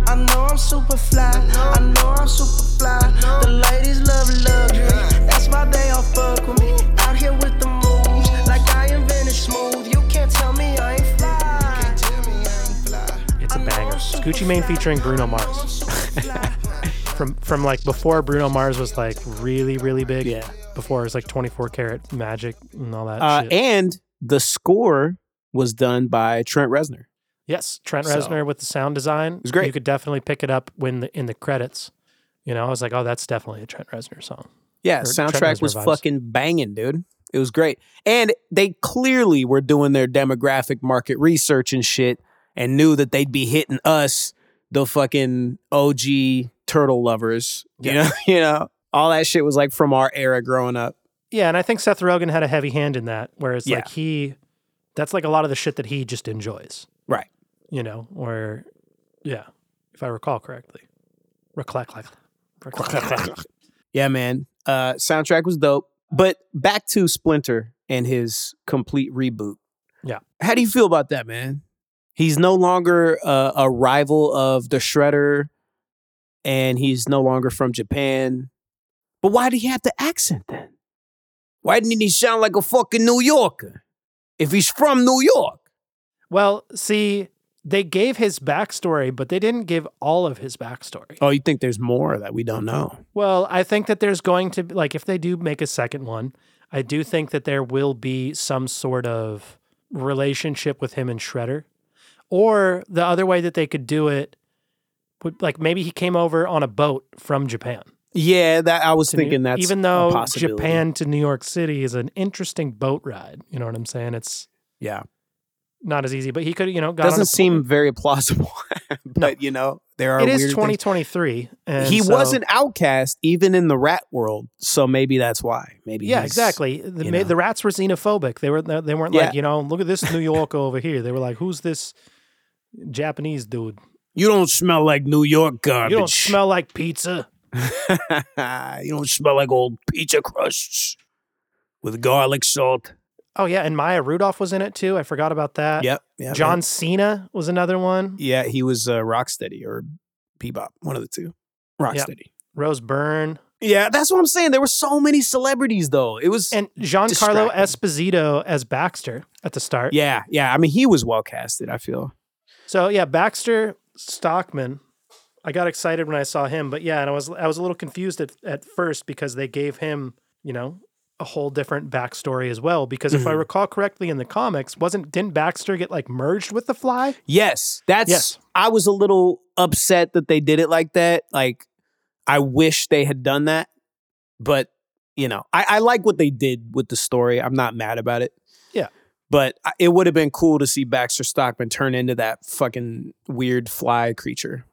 I know I'm super fly. I know I'm super fly. The ladies love luxury. That's why they all fuck with me. Out here with the moves, like I invented smooth. You can't tell me I ain't fly. It's a banger. It's Gucci Mane featuring Bruno Mars. from from like before Bruno Mars was like really really big. Yeah. Before it was like 24 karat magic and all that Uh, shit. and the score was done by Trent Reznor. yes, Trent so- Reznor with the sound design. was great. You could definitely pick it up when the, in the credits. You know, I was like, oh, that's definitely a Trent Reznor song. Yeah, Or soundtrack was vibes. fucking banging, dude. It was great. And they clearly were doing their demographic market research and shit and knew that they'd be hitting us, the fucking OG turtle lovers. You know, you know, all that shit was like from our era growing up. Yeah, and I think Seth Rogen had a heavy hand in that, whereas Yeah. like he, that's like a lot of the shit that he just enjoys. Right. You know, or yeah, if I recall correctly. Yeah, man. Uh soundtrack was dope. But back to Splinter and his complete reboot. Yeah. How do you feel about that, man? He's no longer uh, a rival of the Shredder and he's no longer from Japan. But why did he have the accent then? Why didn't he sound like a fucking New Yorker? If he's from New York. Well, see, they gave his backstory, but they didn't give all of his backstory. Oh, you think there's more that we don't know? Well, I think that there's going to be, like, if they do make a second one, I do think that there will be some sort of relationship with him and Shredder. Or the other way that they could do it would like maybe he came over on a boat from Japan. Yeah, that I was to New- thinking that's even though. Japan to New York City is an interesting boat ride. You know what I'm saying? It's Yeah, not as easy, but he could, you know, got on a doesn't seem very plausible. but you know, there are It is weird things. 2023. And He so- was an outcast even in the rat world, so maybe that's why. Maybe Yeah, exactly. The, ma- the rats were xenophobic. They were they weren't Yeah. like, you know, look at this New Yorker over here. They were like, who's this Japanese dude? You don't smell like New York garbage. You don't smell like pizza. you don't smell like old pizza crusts with garlic salt. Oh yeah, and Maya Rudolph was in it too. I forgot about that. Yep. Yeah, John. Cena was another one. Yeah, he was uh, Rocksteady or Bebop, one of the two. Rocksteady. Rose Byrne Yeah, that's what I'm saying. There were so many celebrities though. It was and Giancarlo. Esposito as Baxter at the start. Yeah, yeah. I mean, he was well casted. I feel. So yeah, Baxter Stockman. I got excited when I saw him, but yeah, and I was I was a little confused at, at first because they gave him, you know, a whole different backstory as well. Because if I Mhm. recall correctly in the comics, wasn't didn't Baxter get like merged with the Fly? Yes, that's. Yes. I was a little upset that they did it like that. Like, I wish they had done that, but you know, I, I like what they did with the story. I'm not mad about it. But it would have been cool to see Baxter Stockman turn into that fucking weird fly creature.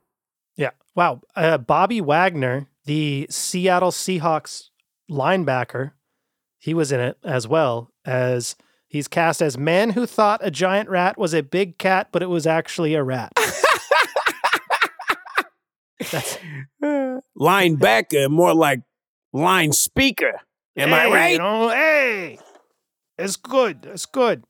Yeah. Wow. Uh, Bobby Wagner, the Seattle Seahawks linebacker, he was in it as well as he's cast as man who thought a giant rat was a big cat, but it was actually a rat. That's Linebacker, more like line speaker. Am I right? You know, hey, it's good. It's good.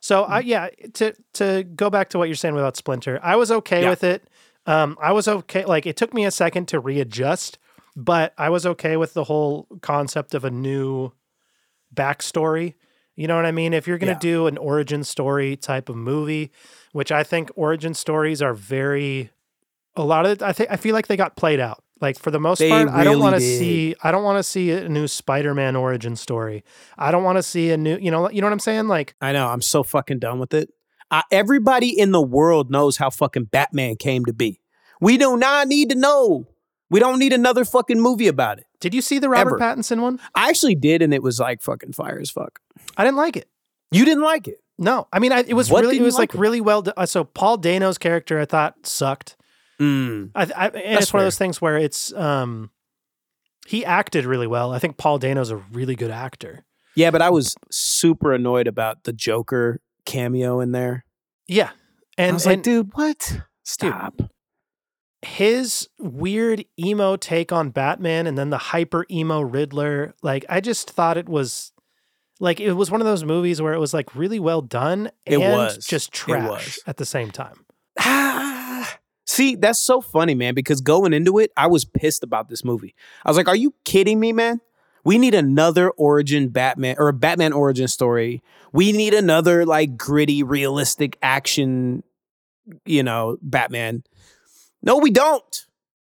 So I yeah, to to go back to what you're saying about Splinter, I was okay Yeah. with it. Um, I was okay. Like it took me a second to readjust, but I was okay with the whole concept of a new backstory. You know what I mean? If you're gonna Yeah. do an origin story type of movie, which I think origin stories are very, a lot of I think I feel like they got played out. Like for the most They part, I don't want to see. I don't want to see a new Spider-Man origin story. I don't want to see a new. You know. You know what I'm saying? Like I know. I'm so fucking done with it. Everybody in the world knows how fucking Batman came to be. We do not need to know. We don't need another fucking movie about it. Did you see the Robert Ever. Pattinson one? I actually did, and it was like fucking fire as fuck. I didn't like it. You didn't like it. No, I mean, I, it was What really, it was like like really well. done. Uh, so Paul Dano's character, I thought sucked. Mm. I, I and That's it's one of those things where it's um, he acted really well. I think Paul Dano's a really good actor. Yeah, but I was super annoyed about the Joker cameo in there. Yeah, and I was and like, dude, what? Stop. his weird emo take on Batman, and then the hyper emo Riddler. Like, I just thought it was. Like it was one of those movies where it was like really well done It and was. just It trash was. at the same time. See, that's so funny, man, because going into it, I was pissed about this movie. I was like, are you kidding me, man? We need another origin Batman or a Batman origin story. We need another like gritty, realistic action, you know, Batman. No, we don't.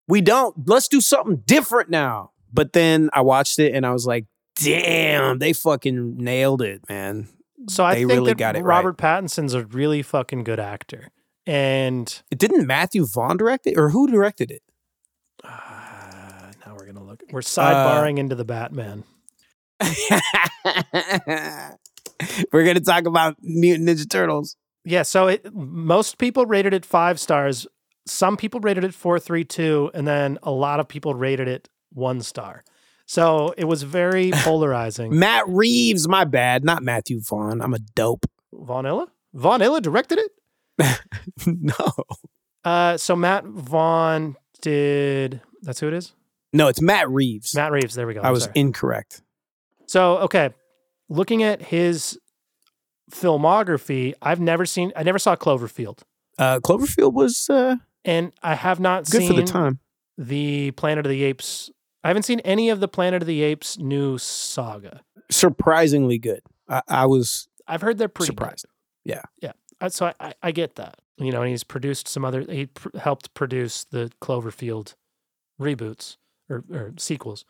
We don't. Let's do something different now. But then I watched it and I was like, damn, they fucking nailed it, man. So I They think really that got it right. Robert Pattinson's a really fucking good actor. And It didn't Matthew Vaughn direct it, or who directed it? uh, now we're gonna look. We're sidebarring into the Batman. We're gonna talk about Mutant Ninja Turtles. Yeah. So it, most people rated it five stars. Some people rated it four, three, two, and then a lot of people rated it one star. So it was very polarizing. Matt Reeves, my bad, not Matthew Vaughn. I'm a dope. Von Illa? Von Illa directed it? no, Uh, so Matt Vaughn did. That's who it is. no, it's Matt Reeves. Matt Reeves. There we go. I I'm was sorry. incorrect. So, okay, looking at his filmography, I've never seen, I never saw Cloverfield, Uh, Cloverfield was uh, and I have not good seen for the time. the Planet of the Apes. I haven't seen any of the Planet of the Apes new saga. Surprisingly good. I, I was I've heard they're pretty good. surprised. Uh, So I, I, I get that. You know, and he's produced some other, he pr- helped produce the Cloverfield reboots or, or sequels.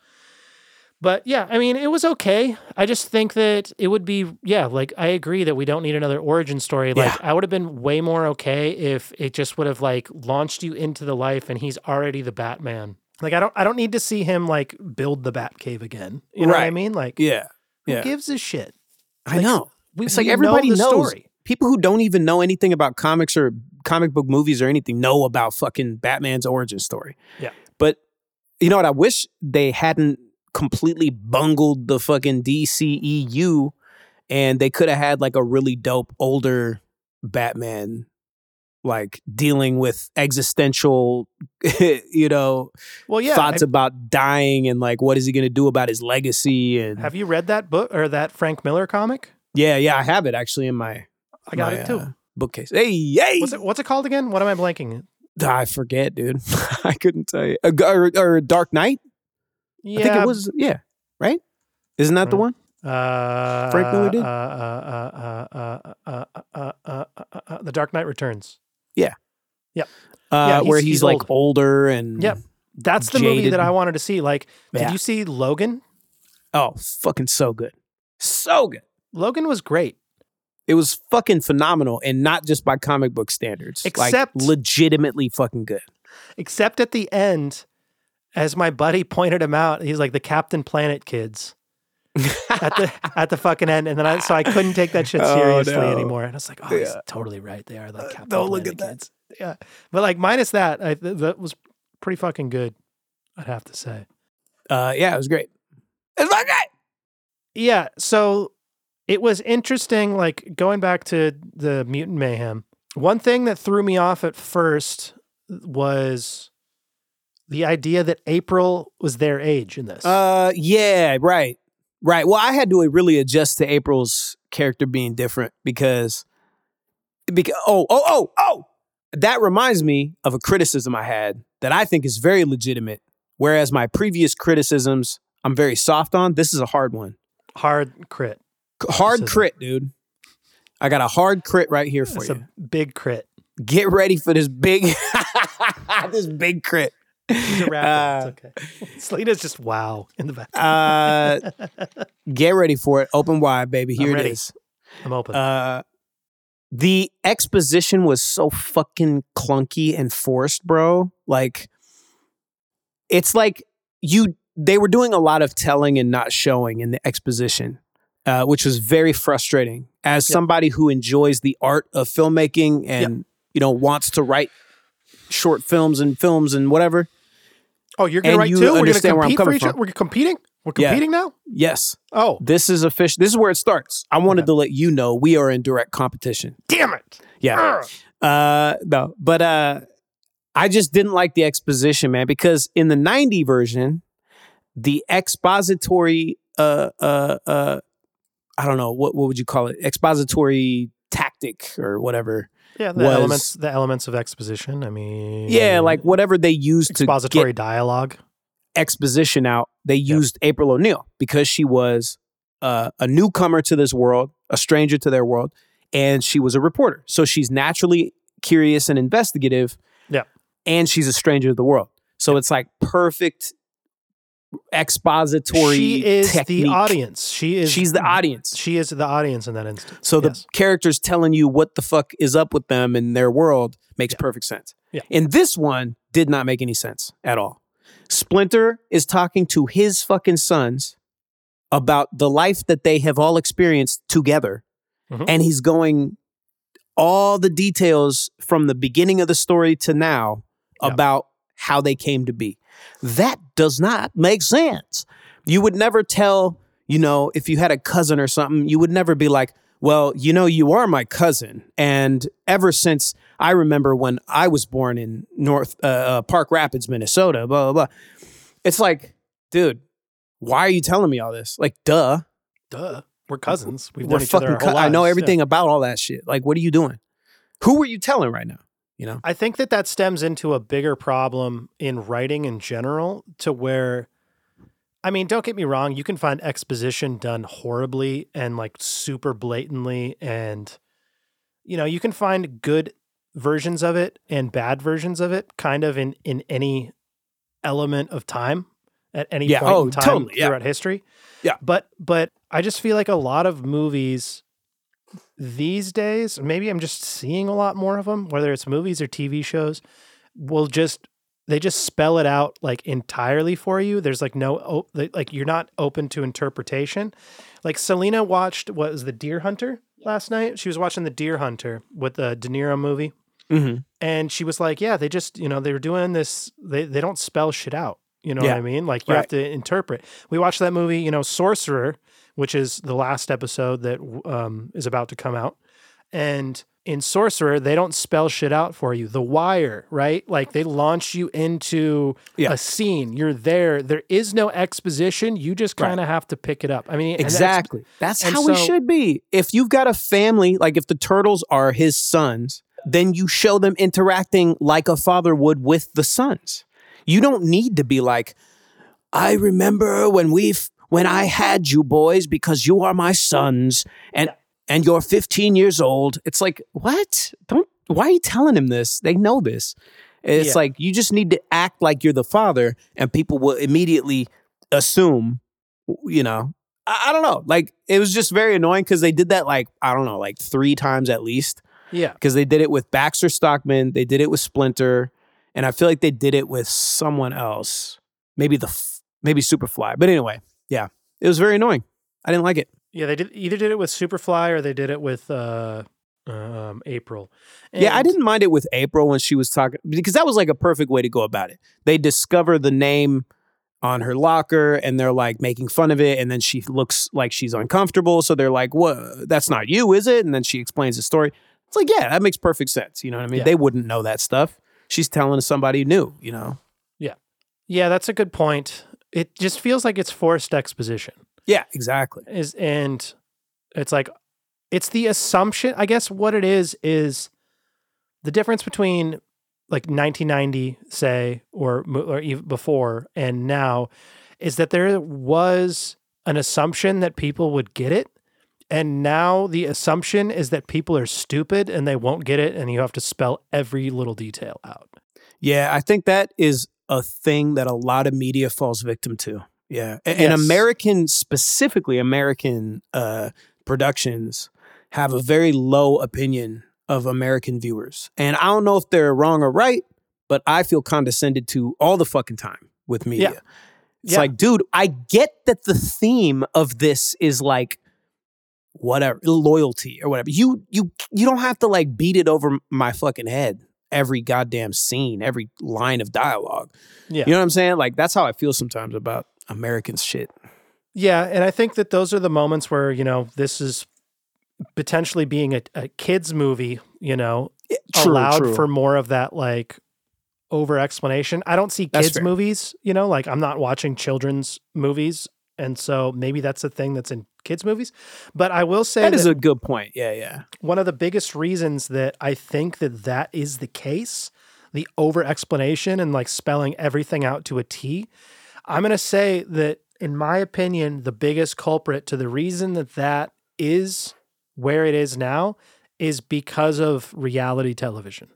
But yeah, I mean, it was okay. I just think that it would be, yeah, like I agree that we don't need another origin story. Like Yeah. I would have been way more okay if it just would have like launched you into the life and he's already the Batman. Like I don't, I don't need to see him like build the Batcave again. You know what I mean? Like, Yeah. who Yeah. gives a shit? I know. We, It's like we know everybody the knows. story. People who don't even know anything about comics or comic book movies or anything know about fucking Batman's origin story. Yeah. But you know what? I wish they hadn't completely bungled the fucking DCEU and they could have had like a really dope older Batman like dealing with existential you know Well, yeah. thoughts have, about dying and like what is he going to do about his legacy and have you read that book or that Frank Miller comic? yeah yeah I have it actually in my I got my, it too. Uh, bookcase. Hey, hey. What's it, what's it called again? What am I blanking? I forget, dude. I couldn't tell you. Or, or Dark Knight? Yeah. I think it was, yeah, right? Isn't that right. the one? Uh, Frank Miller did. The Dark Knight Returns. Yeah. Yep. Uh, yeah, he's, where he's, he's like old. older and. Yep. That's the jaded. movie that I wanted to see. Like, yeah. did you see Logan? Oh, fucking so good. So good. Logan was great. It was fucking phenomenal, and not just by comic book standards. Except- like legitimately fucking good. except at the end, as my buddy pointed him out, he's like the Captain Planet kids at the at the fucking end, and then I so I couldn't take that shit Oh, seriously no. anymore. And I was like, oh, he's totally right. They are like Captain don't Planet look at that. kids. Yeah, but like minus that, I, th- that was pretty fucking good. I'd have to say. Uh, yeah, it was great. It's fucking great. Yeah, so it was interesting. Like going back to the mutant mayhem. One thing that threw me off at first was the idea that April was their age in this. Uh, yeah, right, right. Well, I had to really adjust to April's character being different because, because oh, oh, oh, oh, that reminds me of a criticism I had that I think is very legitimate. Whereas my previous criticisms, I'm very soft on. This is a hard one. Hard crit. Hard crit, dude. I got a hard crit right here for It's you. a big crit. Get ready for this big, this big crit. Uh, it's okay. Celina's just wow in the back. Uh, get ready for it. Open wide, baby. Here ready. is. I'm open. Uh, the exposition was so fucking clunky and forced, bro. Like, it's like you. They were doing a lot of telling and not showing in the exposition, uh, which was very frustrating. As Yep. somebody who enjoys the art of filmmaking and you know wants to write short films and films and whatever. oh, you're gonna and write you too. We're gonna understand where I'm compete for each other. We're competing. We're Yeah. competing now. Yes, Oh, this is official. This is where it starts. I wanted to let you know we are in direct competition. damn it! Yeah. Ugh. Uh no, but uh I just didn't like the exposition, man, because in the 90 version, the expository uh uh uh I don't know, what what would you call it? Expository tactic or whatever. Yeah, the was- elements, the elements of exposition. I mean, Yeah, like whatever they used to expository get dialogue. exposition out, they used April O'Neil because she was uh, a newcomer to this world, a stranger to their world, and she was a reporter. So she's naturally curious and investigative. Yeah. And she's a stranger to the world. So it's like perfect expository. She is technique. the audience. She is. She's the audience. She is the audience in that instance. So the characters telling you what the fuck is up with them in their world makes perfect sense. Yeah. And this one did not make any sense at all. Splinter is talking to his fucking sons about the life that they have all experienced together. Mhm. And he's going all the details from the beginning of the story to now Yeah. about how they came to be. That does not make sense. You would never tell, you know, if you had a cousin or something, you would never be like, well, you know, you are my cousin. And ever since I remember when I was born in North uh, uh, Park Rapids, Minnesota, blah, blah, blah. It's like, dude, why are you telling me all this? Like, duh. Duh. We're cousins. We've We're known each other fucking cou- I know lives. Yeah. everything about all that shit. Like, what are you doing? Who are you telling right now? You know? I think that that stems into a bigger problem in writing in general, to where, I mean, don't get me wrong, you can find exposition done horribly and like super blatantly, and you know, you can find good versions of it and bad versions of it, kind of in in any element of time. at any Yeah, point oh, in time totally, yeah. throughout history. Yeah. But but I just feel like a lot of movies these days, maybe I'm just seeing a lot more of them, whether it's movies or TV shows, will just they just spell it out like entirely for you. There's like no like you're not open to interpretation. Like Celina watched what was the Deer Hunter last night. She was watching the Deer Hunter with the De Niro movie Mm-hmm. and she was like, "Yeah, they just you know they were doing this. They they don't spell shit out. You know what I mean? Like you have to interpret. We watched that movie, you know, Sorcerer, which is the last episode that um, is about to come out, and in Sorcerer they don't spell shit out for you. The Wire, right? Like they launch you into Yeah. a scene. You're there. There is no exposition. You just kind of have to pick it up. I mean, that's- Exactly. That's and how it should be. If you've got a family, like if the turtles are his sons, then you show them interacting like a father would with the sons. You don't need to be like, I remember when we when I had you boys because you are my sons and and you're 15 years old. It's like, what? Don't why are you telling him this? They know this. It's Yeah. like you just need to act like you're the father and people will immediately assume, you know, I, I don't know. Like it was just very annoying because they did that like I don't know, like three times at least. yeah, Because they did it with Baxter Stockman, they did it with Splinter, and I feel like they did it with someone else. Maybe the f- maybe Superfly. But anyway, yeah, it was very annoying. I didn't like it. yeah. They did either did it with Superfly or they did it with uh, um, April. yeah, I didn't mind it with April when she was talking because that was like a perfect way to go about it. They discover the name on her locker and they're like making fun of it and then she looks like she's uncomfortable so they're like what that's not you is it and then she explains the story it's like yeah that makes perfect sense you know what i mean Yeah. they wouldn't know that stuff she's telling somebody new you know yeah Yeah, that's a good point. It just feels like it's forced exposition. yeah exactly Is and it's like it's the assumption, I guess what it is is the difference between like 1990 say or or even before and now is that there was an assumption that people would get it and now the assumption is that people are stupid and they won't get it and you have to spell every little detail out. yeah i think that is a thing that a lot of media falls victim to yeah and Yes. american specifically american uh productions have a very low opinion of american viewers and i don't know if they're wrong or right but i feel condescended to all the fucking time with media it's Yeah. like dude i get that the theme of this is like whatever loyalty or whatever you you you don't have to like beat it over my fucking head every goddamn scene every line of dialogue Yeah. you know what i'm saying like that's how i feel sometimes about American shit Yeah, and I think that those are the moments where you know this is potentially being a, a kids movie. You know, True, allowed true. for more of that like over explanation. I don't see kids movies. You know, like I'm not watching children's movies, and so maybe that's a thing that's in kids movies. But I will say that that, is a good point yeah yeah one of the biggest reasons that I think that that is the case, the over explanation and like spelling everything out to a T. I'm going to say that, in my opinion, the biggest culprit to the reason that that is where it is now is because of reality television.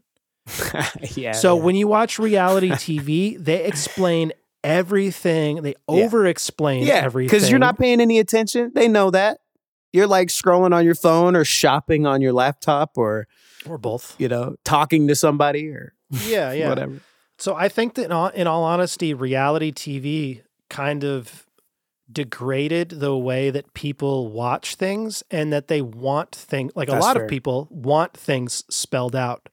yeah so yeah. when you watch reality TV, they explain everything, they over explain yeah everything. because you're not paying any attention they know that you're like scrolling on your phone or shopping on your laptop or or both. you know talking to somebody or Yeah, yeah. whatever So I think that in all, in all honesty, reality TV kind of degraded the way that people watch things and that they want things like a lot fair. of people want things spelled out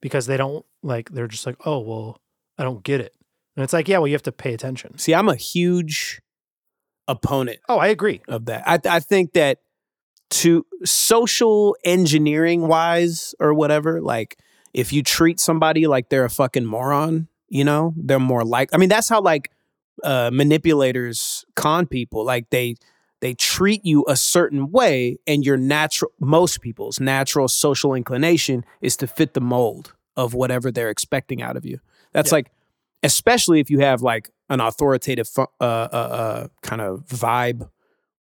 because they don't like they're just like, "Oh, well, I don't get it." And it's like, "Yeah, well, you have to pay attention." see i'm a huge opponent Oh, I agree. of that. I, I think that to social engineering wise or whatever, like if you treat somebody like they're a fucking moron, you know, they're more like. I mean, that's how like uh, manipulators con people. Like they they treat you a certain way, and your natural most people's natural social inclination is to fit the mold of whatever they're expecting out of you. That's Yeah. like, especially if you have like an authoritative fu- uh, uh, uh, kind of vibe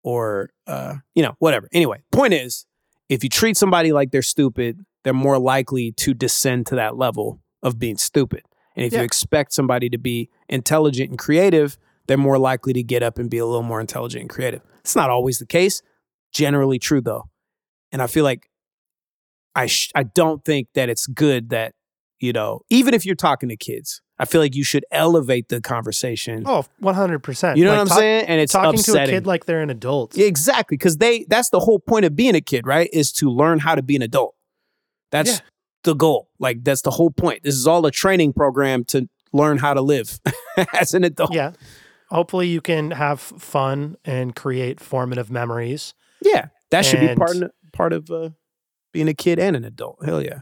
or uh, you know whatever. Anyway, point is, if you treat somebody like they're stupid, they're more likely to descend to that level of being stupid. And if Yeah. you expect somebody to be intelligent and creative, they're more likely to get up and be a little more intelligent and creative. It's not always the case. Generally true though, and I feel like I sh- I don't think that it's good that you know even if you're talking to kids, I feel like you should elevate the conversation. Oh, 100%. you know Like, what I'm talk- saying? And it's Talking upsetting. to a kid like they're an adult. Yeah, exactly, because they that's the whole point of being a kid, right? Is to learn how to be an adult. That's Yeah. the goal. Like that's the whole point. This is all a training program to learn how to live as an adult. Yeah. Hopefully you can have fun and create formative memories. Yeah, that should be part of, part of uh, being a kid and an adult. Hell yeah.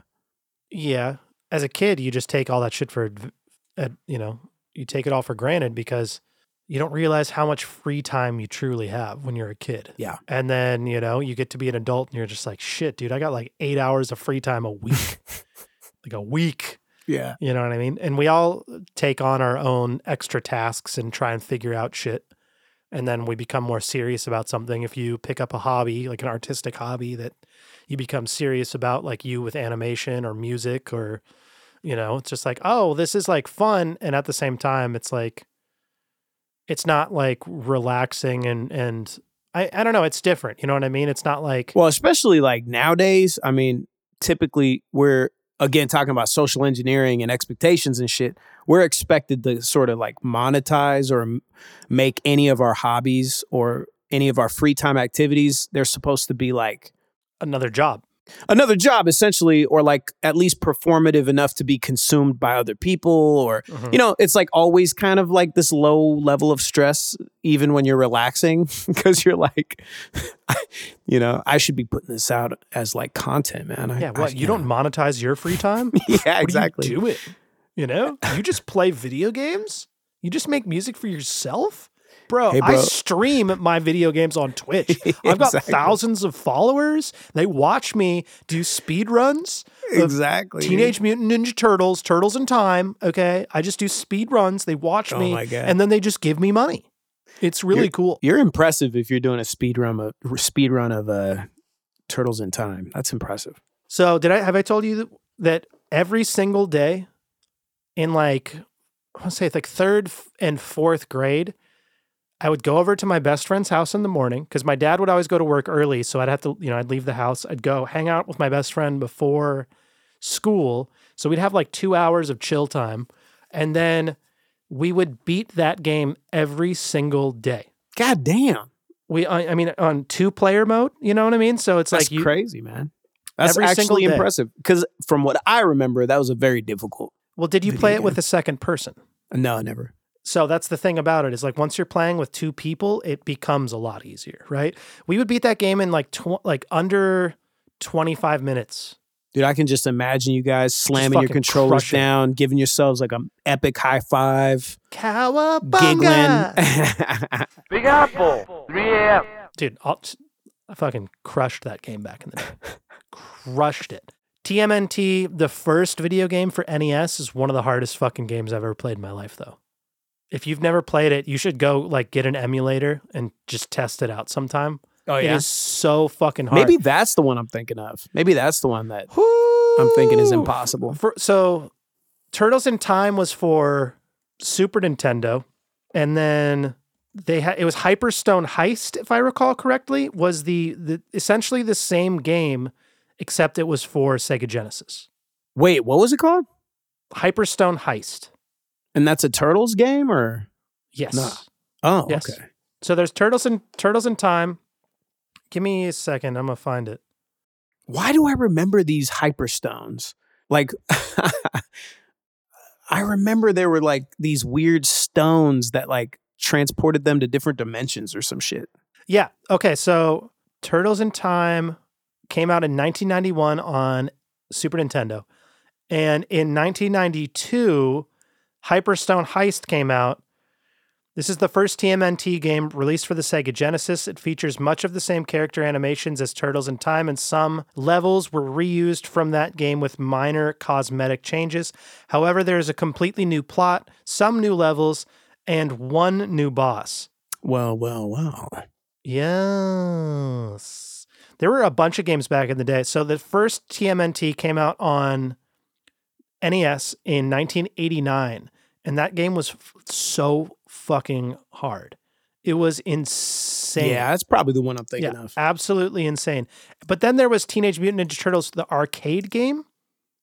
Yeah. As a kid, you just take all that shit for, uh, you know, you take it all for granted because you don't realize how much free time you truly have when you're a kid. Yeah. And then, you know, you get to be an adult and you're just like, shit, dude, I got like eight hours of free time a week. like a week. Yeah. You know what I mean? And we all take on our own extra tasks and try and figure out shit. And then we become more serious about something. If you pick up a hobby, like an artistic hobby that you become serious about, like you with animation or music, or, you know, it's just like, oh, this is like fun. And at the same time, it's like, it's not like relaxing and, and, I, I don't know. It's different. You know what I mean? It's not like, Well, especially like nowadays, I mean, typically we're again talking about social engineering and expectations and shit. We're expected to sort of like monetize or make any of our hobbies or any of our free time activities. They're supposed to be like another job. Another job essentially or like at least performative enough to be consumed by other people or Mhm. you know it's like always kind of like this low level of stress even when you're relaxing because you're like you know i should be putting this out as like content man I, Yeah. What? you don't monetize your free time? yeah exactly do do it? You know, you just play video games. You just make music for yourself, bro. Hey, I stream my video games on Twitch. I've got thousands of followers. They watch me do speed runs. exactly Teenage Mutant Ninja Turtles, Turtles in Time. Okay, I just do speed runs. They watch Oh me, my God. and then they just give me money. It's really cool. you're impressive if you're doing a speed run of speed run of uh turtles in time that's impressive So did I have I told you that, that every single day in like I want to say it's like third and fourth grade, I would go over to my best friend's house in the morning because my dad would always go to work early, so I'd have to you know I'd leave the house, I'd go hang out with my best friend before school, so we'd have like two hours of chill time, and then we would beat that game every single day. god damn We I, I mean on two player mode, you know what I mean? So it's That's like you crazy, man. That's actually impressive because from what I remember, that was a very difficult. well, did you play it with a second person? No, never. So that's the thing about it is like once you're playing with two people, it becomes a lot easier, right? We would beat that game in like tw- like under 25 minutes. Dude, I can just imagine you guys slamming your fucking controllers down, giving yourselves like an epic high five, Cowabunga! giggling. Big Apple, 3 a.m. Dude, I'll, I fucking crushed that game back in the day. crushed it. TMNT, the first video game for NES, is one of the hardest fucking games I've ever played in my life, though. If you've never played it, you should go like get an emulator and just test it out sometime. oh yeah, It is so fucking hard. Maybe that's the one I'm thinking of. Maybe that's the one that I'm thinking is impossible. For, so, Turtles in Time was for Super Nintendo, and then they had it was Hyperstone Heist, if I recall correctly, was the the essentially the same game, except it was for Sega Genesis. Wait, what was it called? Hyperstone Heist. And that's a Turtles game or? Yes. Nah. Oh, Yes. okay. So there's Turtles and Turtles in Time. Give me a second. I'm gonna find it. Why do I remember these hyperstones? Like, I remember there were like these weird stones that like transported them to different dimensions or some shit. Yeah. Okay. So Turtles in Time came out in 1991 on Super Nintendo. And in 1992, Hyperstone Heist came out. This is the first TMNT game released for the Sega Genesis. It features much of the same character animations as Turtles in Time, and some levels were reused from that game with minor cosmetic changes. However, there is a completely new plot, some new levels, and one new boss. Well, well, well. Yes. There were a bunch of games back in the day. So the first TMNT came out on NES in 1989, and that game was f- so fucking hard. It was insane. Yeah, that's probably the one I'm thinking Yeah, of. absolutely insane. But then there was Teenage Mutant Ninja Turtles, the arcade game,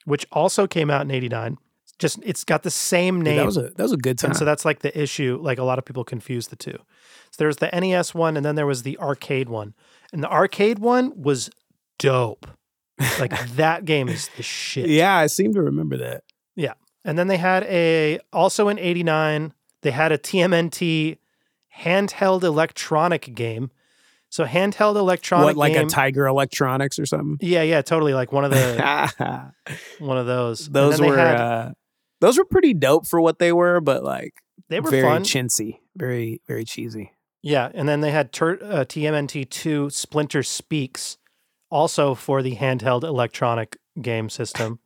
which also came out in '89. Just it's got the same name. that was a that was a good time. And so that's like the issue. Like a lot of people confuse the two. So there was the NES one, and then there was the arcade one. And the arcade one was dope. Like that game is the shit. yeah, I seem to remember that. Yeah. And then they had a also in '89 they had a TMNT handheld electronic game. So handheld electronic what, like game. a Tiger Electronics or something? yeah, yeah, totally. Like one of the one of those. Those were had- uh, those were pretty dope for what they were, but like they were very fun. chintzy, very very cheesy. Yeah, and then they had tur- uh, TMNT2 Splinter Speaks, also for the handheld electronic game system.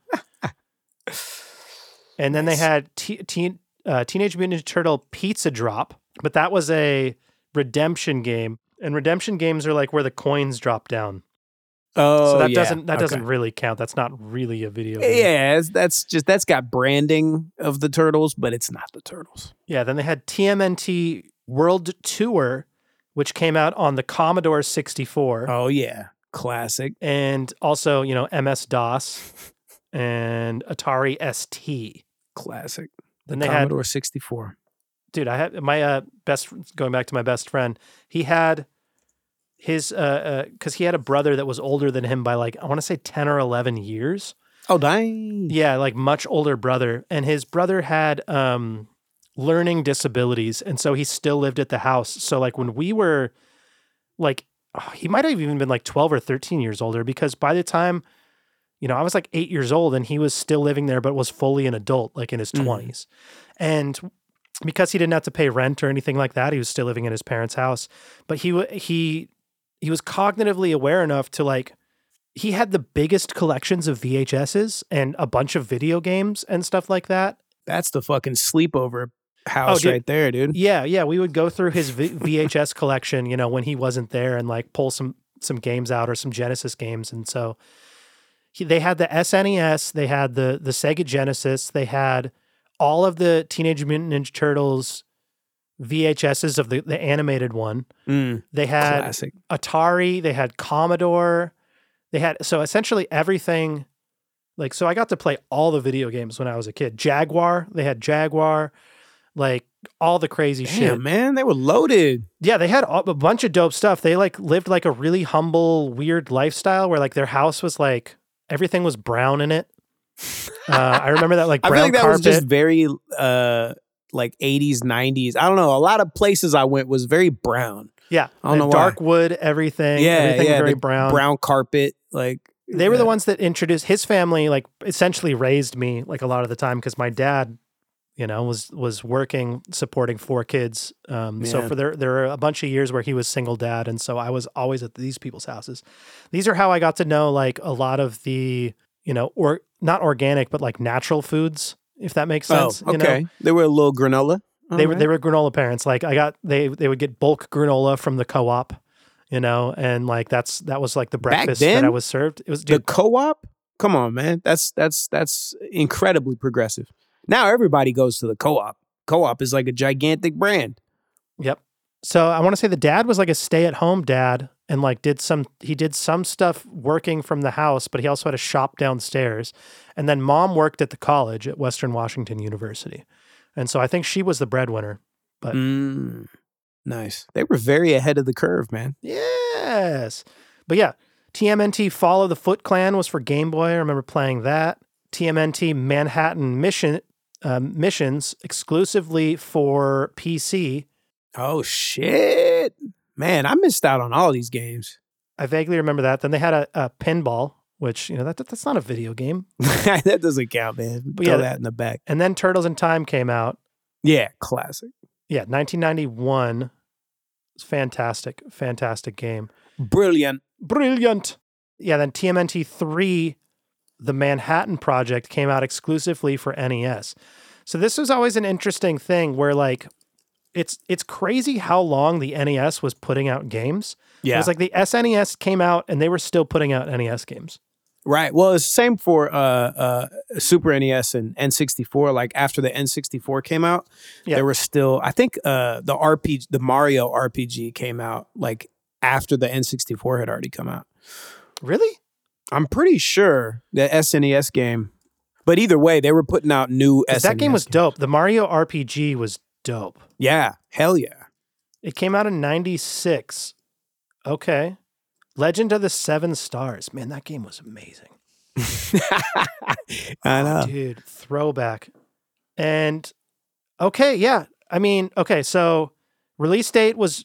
and then they had T- Teen uh, Teenage Mutant Ninja Turtle Pizza Drop, but that was a redemption game. And redemption games are like where the coins drop down. Oh, so that yeah. doesn't that Okay. doesn't really count. That's not really a video game. Yeah, that's just that's got branding of the turtles, but it's not the turtles. Yeah, then they had TMNT World Tour, which came out on the Commodore 64. Oh yeah, classic. and also you know MS DOS and Atari ST. Classic. Then they Commodore 64. dude, I had my uh, best going back to my best friend. He had his uh because he had a brother that was older than him by like I want to say ten or eleven years. Oh, dang. Yeah, like much older brother, and his brother had um learning disabilities, and so he still lived at the house. So like when we were like, oh, he might have even been like twelve or thirteen years older because by the time, you know, I was like eight years old, and he was still living there, but was fully an adult, like in his Mhm. 20s and because he didn't have to pay rent or anything like that, he was still living in his parents' house. But he he he was cognitively aware enough to like he had the biggest collections of VHSs and a bunch of video games and stuff like that. That's the fucking sleepover house dude. right there, dude. Yeah, yeah, we would go through his v- VHS collection, you know, when he wasn't there and like pull some some games out or some Genesis games and so he, they had the SNES, they had the the Sega Genesis, they had all of the Teenage Mutant Ninja Turtles VHSs of the the animated one. Mm, They had classic. Atari, they had Commodore, they had so essentially everything. Like so, I got to play all the video games when I was a kid. Jaguar, they had Jaguar, like all the crazy shit. Man, they were loaded. Yeah, they had a bunch of dope stuff. They like lived like a really humble, weird lifestyle where like their house was like everything was brown in it. Uh, I remember that like I brown feel like that carpet. was just very uh like 80s, 90s. I don't know. A lot of places I went was very brown. yeah, I don't know dark wood, everything. Yeah, everything yeah, very brown. Brown carpet, like They were the ones that introduced his family. Like essentially raised me like a lot of the time because my dad, you know, was was working supporting four kids. Um, So for there there were a bunch of years where he was single dad, and so I was always at these people's houses. These are how I got to know like a lot of the you know or not organic but like natural foods, if that makes Oh, sense. you know? okay. They were a little granola. they were they were granola parents. Like I got they they would get bulk granola from the co-op, you know, and like that's that was like the breakfast that? I was served. It was the co-op. Come on, man. That's that's that's incredibly progressive. Now everybody goes to the co-op. Co-op is like a gigantic brand. Yep. So I want to say the dad was like a stay-at-home dad and like did some he did some stuff working from the house, but he also had a shop downstairs. And then mom worked at the college at Western Washington University. And so I think she was the breadwinner. But Mm, nice. They were very ahead of the curve, man. yes. But yeah, TMNT Follow the Foot Clan was for Game Boy. I remember playing that. TMNT Manhattan Mission um, missions exclusively for PC. Oh shit, man! I missed out on all these games. I vaguely remember that. Then they had a, a pinball, which you know that that's not a video game. that doesn't count, man. But Throw yeah, that in the back. And then Turtles in Time came out. Yeah, classic. Yeah, 1991. It's fantastic, fantastic game. Brilliant. Brilliant. Yeah, then TMNT 3, the Manhattan Project, came out exclusively for NES. So this was always an interesting thing where like it's it's crazy how long the NES was putting out games. Yeah. It was like the SNES came out and they were still putting out NES games. Right. Well, it's the same for uh, uh, Super NES and N64. Like after the N64 came out, Yeah. there were still. I think uh, the RPG, the Mario RPG, came out like after the N64 had already come out. Really? I'm pretty sure the SNES game. But either way, they were putting out new. 'Cause that game was games. dope. The Mario RPG was dope. Yeah. Hell yeah. It came out in 96. Okay. Legend of the Seven Stars. Man, that game was amazing. I oh, know. Dude, throwback. And okay, yeah. I mean, okay, so release date was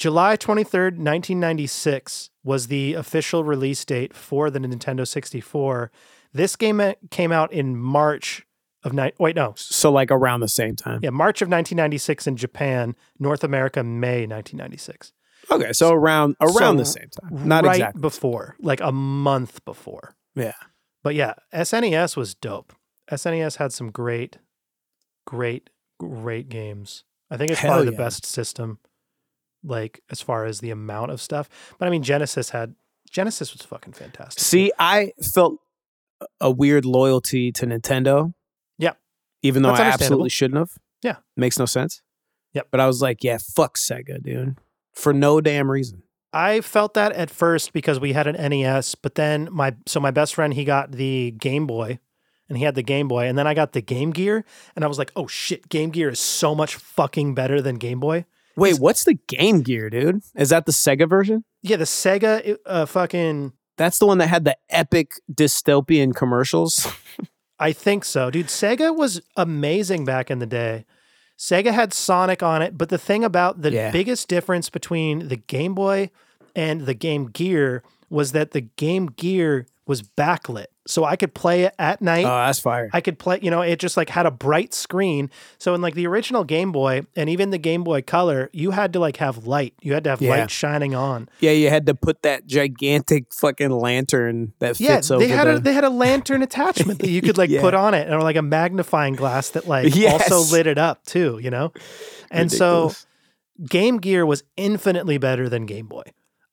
July 23rd, 1996 was the official release date for the Nintendo 64. This game uh, came out in March of ni- wait, no. So like around the same time. Yeah, March of 1996 in Japan, North America May 1996. Okay. So around around the same time. Not right exactly. before, like a month before. Yeah. But yeah, SNES was dope. SNES had some great, great, great games. I think it's Hell probably the best system, like as far as the amount of stuff. But I mean, Genesis had Genesis was fucking fantastic. See, I felt a weird loyalty to Nintendo. Yeah. Even though That's I absolutely shouldn't have. Yeah. Makes no sense. Yep. But I was like, yeah, fuck Sega, dude. For no damn reason. I felt that at first because we had an NES, but then my so my best friend he got the Game Boy, and he had the Game Boy, and then I got the Game Gear, and I was like, oh shit, Game Gear is so much fucking better than Game Boy. Wait, what's the Game Gear, dude? Is that the Sega version? Yeah, the Sega uh, fucking That's the one that had the epic dystopian commercials. I think so, dude. Sega was amazing back in the day. Sega had Sonic on it, but the thing about the Yeah. biggest difference between the Game Boy and the Game Gear was that the Game Gear was backlit. So I could play it at night. Oh, that's fire. I could play, you know, it just like had a bright screen. So in like the original Game Boy and even the Game Boy Color, you had to like have light. You had to have Yeah. light shining on. yeah, you had to put that gigantic fucking lantern that Yeah, fits over they had the. a they had a lantern attachment that you could like Yeah. put on it, or like a magnifying glass that like Yes. also lit it up too. You know, and Ridiculous. so Game Gear was infinitely better than Game Boy.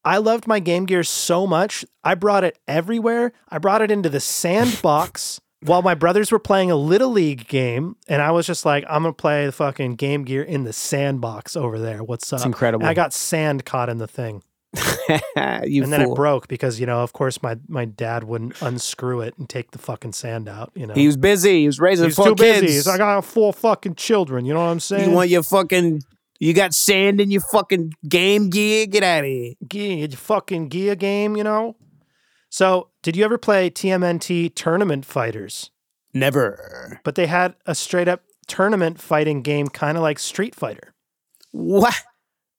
I loved my Game Gear so much. I brought it everywhere. I brought it into the sandbox while my brothers were playing a little league game, and I was just like, I'm gonna play the fucking Game Gear in the sandbox over there. What's up? It's incredible. And I got sand caught in the thing and then fool. it broke because you know of course my my dad wouldn't unscrew it and take the fucking sand out you know He was busy. He was raising He's four too kids. busy i got four fucking children you know what i'm saying You want your fucking you got sand in your fucking game gear? Get out of here. Gear, your fucking gear game you know so did you ever play tmnt tournament fighters Never. but they had a straight up tournament fighting game kind of like street fighter What?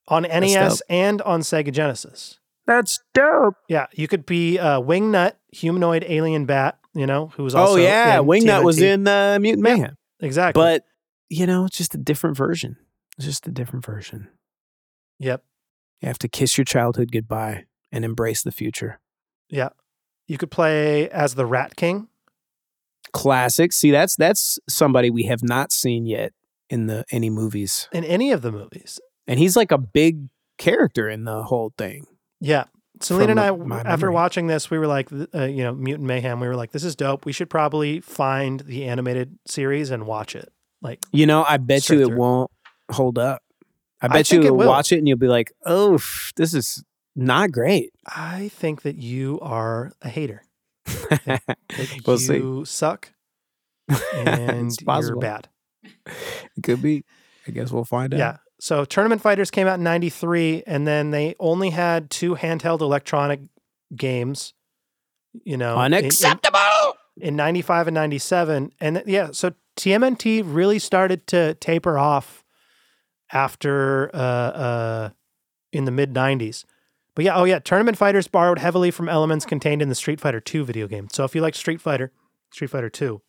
on nes and on sega genesis That's dope. yeah you could be uh, wingnut humanoid alien bat you know who was also oh yeah, in Wingnut was in uh, Mutant Yeah. Exactly But you know, it's just a different version. It's just a different version. yep You have to kiss your childhood goodbye and embrace the future. Yeah. You could play as the Rat King. Classic. See, that's that's somebody we have not seen yet in the any movies, in any of the movies. and he's like a big character in the whole thing. Yeah. Celina and I, after memory. watching this, we were like, uh, you know, Mutant Mayhem, we were like, this is dope. We should probably find the animated series and watch it. Like, You know, I bet you it through. won't hold up. I I bet think you will watch it and you'll be like, "Oh, this is not great." I think that you are a hater. That we'll see. you suck and you're bad. It could be. I guess we'll find out. Yeah. So Tournament Fighters came out in 93 and then they only had two handheld electronic games, you know. in- in- Unacceptable. in 95 and 97 and yeah so tmnt really started to taper off after uh uh in the mid 90s but yeah oh yeah tournament fighters borrowed heavily from elements contained in the street fighter 2 video game so if you like street fighter street fighter 2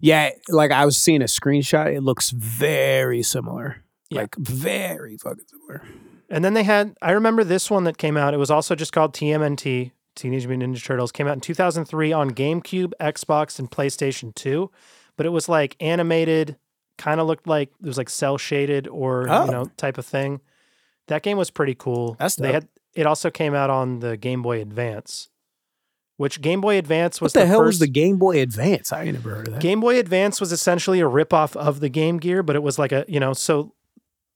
Yeah, like I was seeing a screenshot. It looks very similar. Yeah. Like very fucking similar. and then they had i remember this one that came out it was also just called tmnt teenage mutant ninja turtles came out in 2003 on gamecube xbox and playstation 2 but it was like animated kind of looked like it was like cell shaded or Oh. you know type of thing that game was pretty cool That's they had it also came out on the game boy advance which Game Boy Advance was What the, hell first, was the Game Boy Advance? I ain't never heard of that. Game Boy Advance was essentially a ripoff of the Game Gear, but it was like a you know. So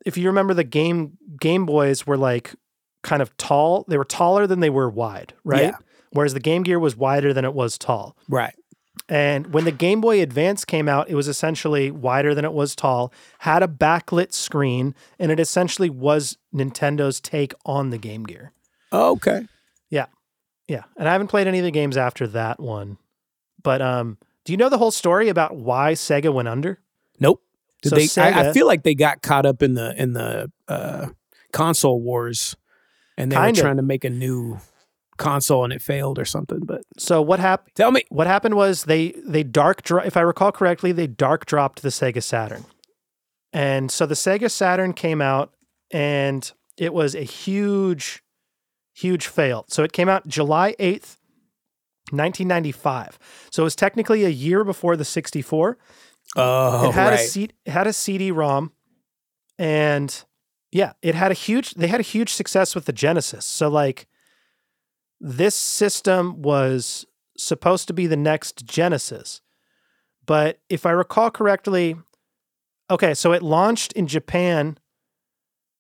if you remember, the game Game Boys were like kind of tall. They were taller than they were wide, right? Yeah. Whereas the Game Gear was wider than it was tall. right. And when the Game Boy Advance came out, it was essentially wider than it was tall, had a backlit screen, and it essentially was Nintendo's take on the Game Gear. Oh, okay. Yeah. Yeah. And I haven't played any of the games after that one. But um, do you know the whole story about why Sega went under? Nope. Did So they, I, I feel like they got caught up in the in the uh, console wars, and they Kinda. were trying to make a new console, and it failed or something. But So what happened? tell me, What happened was they they dark dro- if I recall correctly, they dark dropped the Sega Saturn. And so the Sega Saturn came out and it was a huge huge fail. So it came out July 8th, 1995. So it was technically a year before the 64. oh it had right, a C- it had a CD-ROM and yeah, it had a huge they had a huge success with the Genesis. So like this system was supposed to be the next Genesis. But if I recall correctly, okay, so it launched in Japan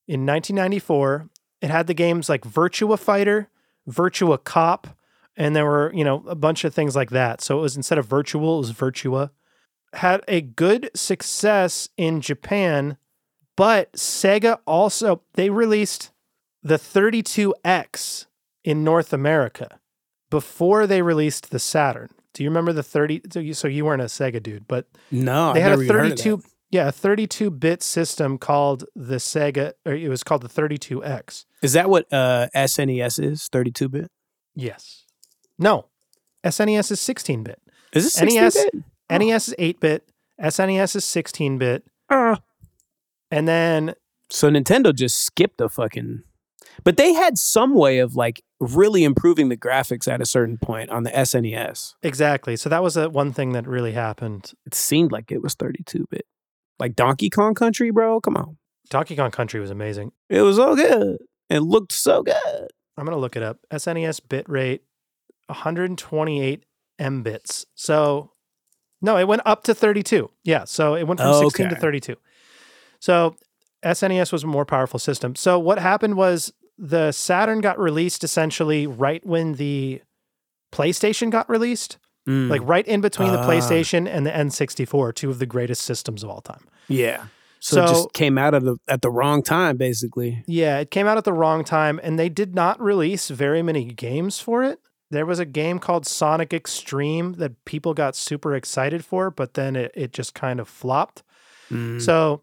in 1994. It had the games like Virtua Fighter, Virtua Cop, and there were, you know, a bunch of things like that. So it was instead of virtual, it was Virtua. Had a good success in Japan, but Sega also they released the 32X in North America before they released the Saturn. Do you remember the 30 so you, so you weren't a Sega dude, but no, they I've had a even heard of 32 that. yeah, a 32 bit system called the Sega or it was called the 32X. Is that what uh, SNES is? Thirty-two bit. Yes. No. SNES is 16 bit. Is it sixteen NES bit? NES is 8 bit, SNES is 16 bit, Uh, and then so Nintendo just skipped a fucking. But they had some way of like really improving the graphics at a certain point on the SNES. exactly. So that was a one thing that really happened. It seemed like it was 32 bit. Like Donkey Kong Country, bro. Come on. Donkey Kong Country was amazing. It was so good. It looked so good. I'm going to look it up. SNES bit rate 128 mbits. So no, it went up to 32. Yeah, so it went from 16 to 32. So SNES was a more powerful system. So what happened was the Saturn got released essentially right when the PlayStation got released, Mm, like right in between the Ah. PlayStation and the N64, two of the greatest systems of all time. yeah. So, it just came out of the at the wrong time, basically. Yeah, it came out at the wrong time and they did not release very many games for it. There was a game called Sonic X-treme that people got super excited for, but then it, it just kind of flopped. Mm. So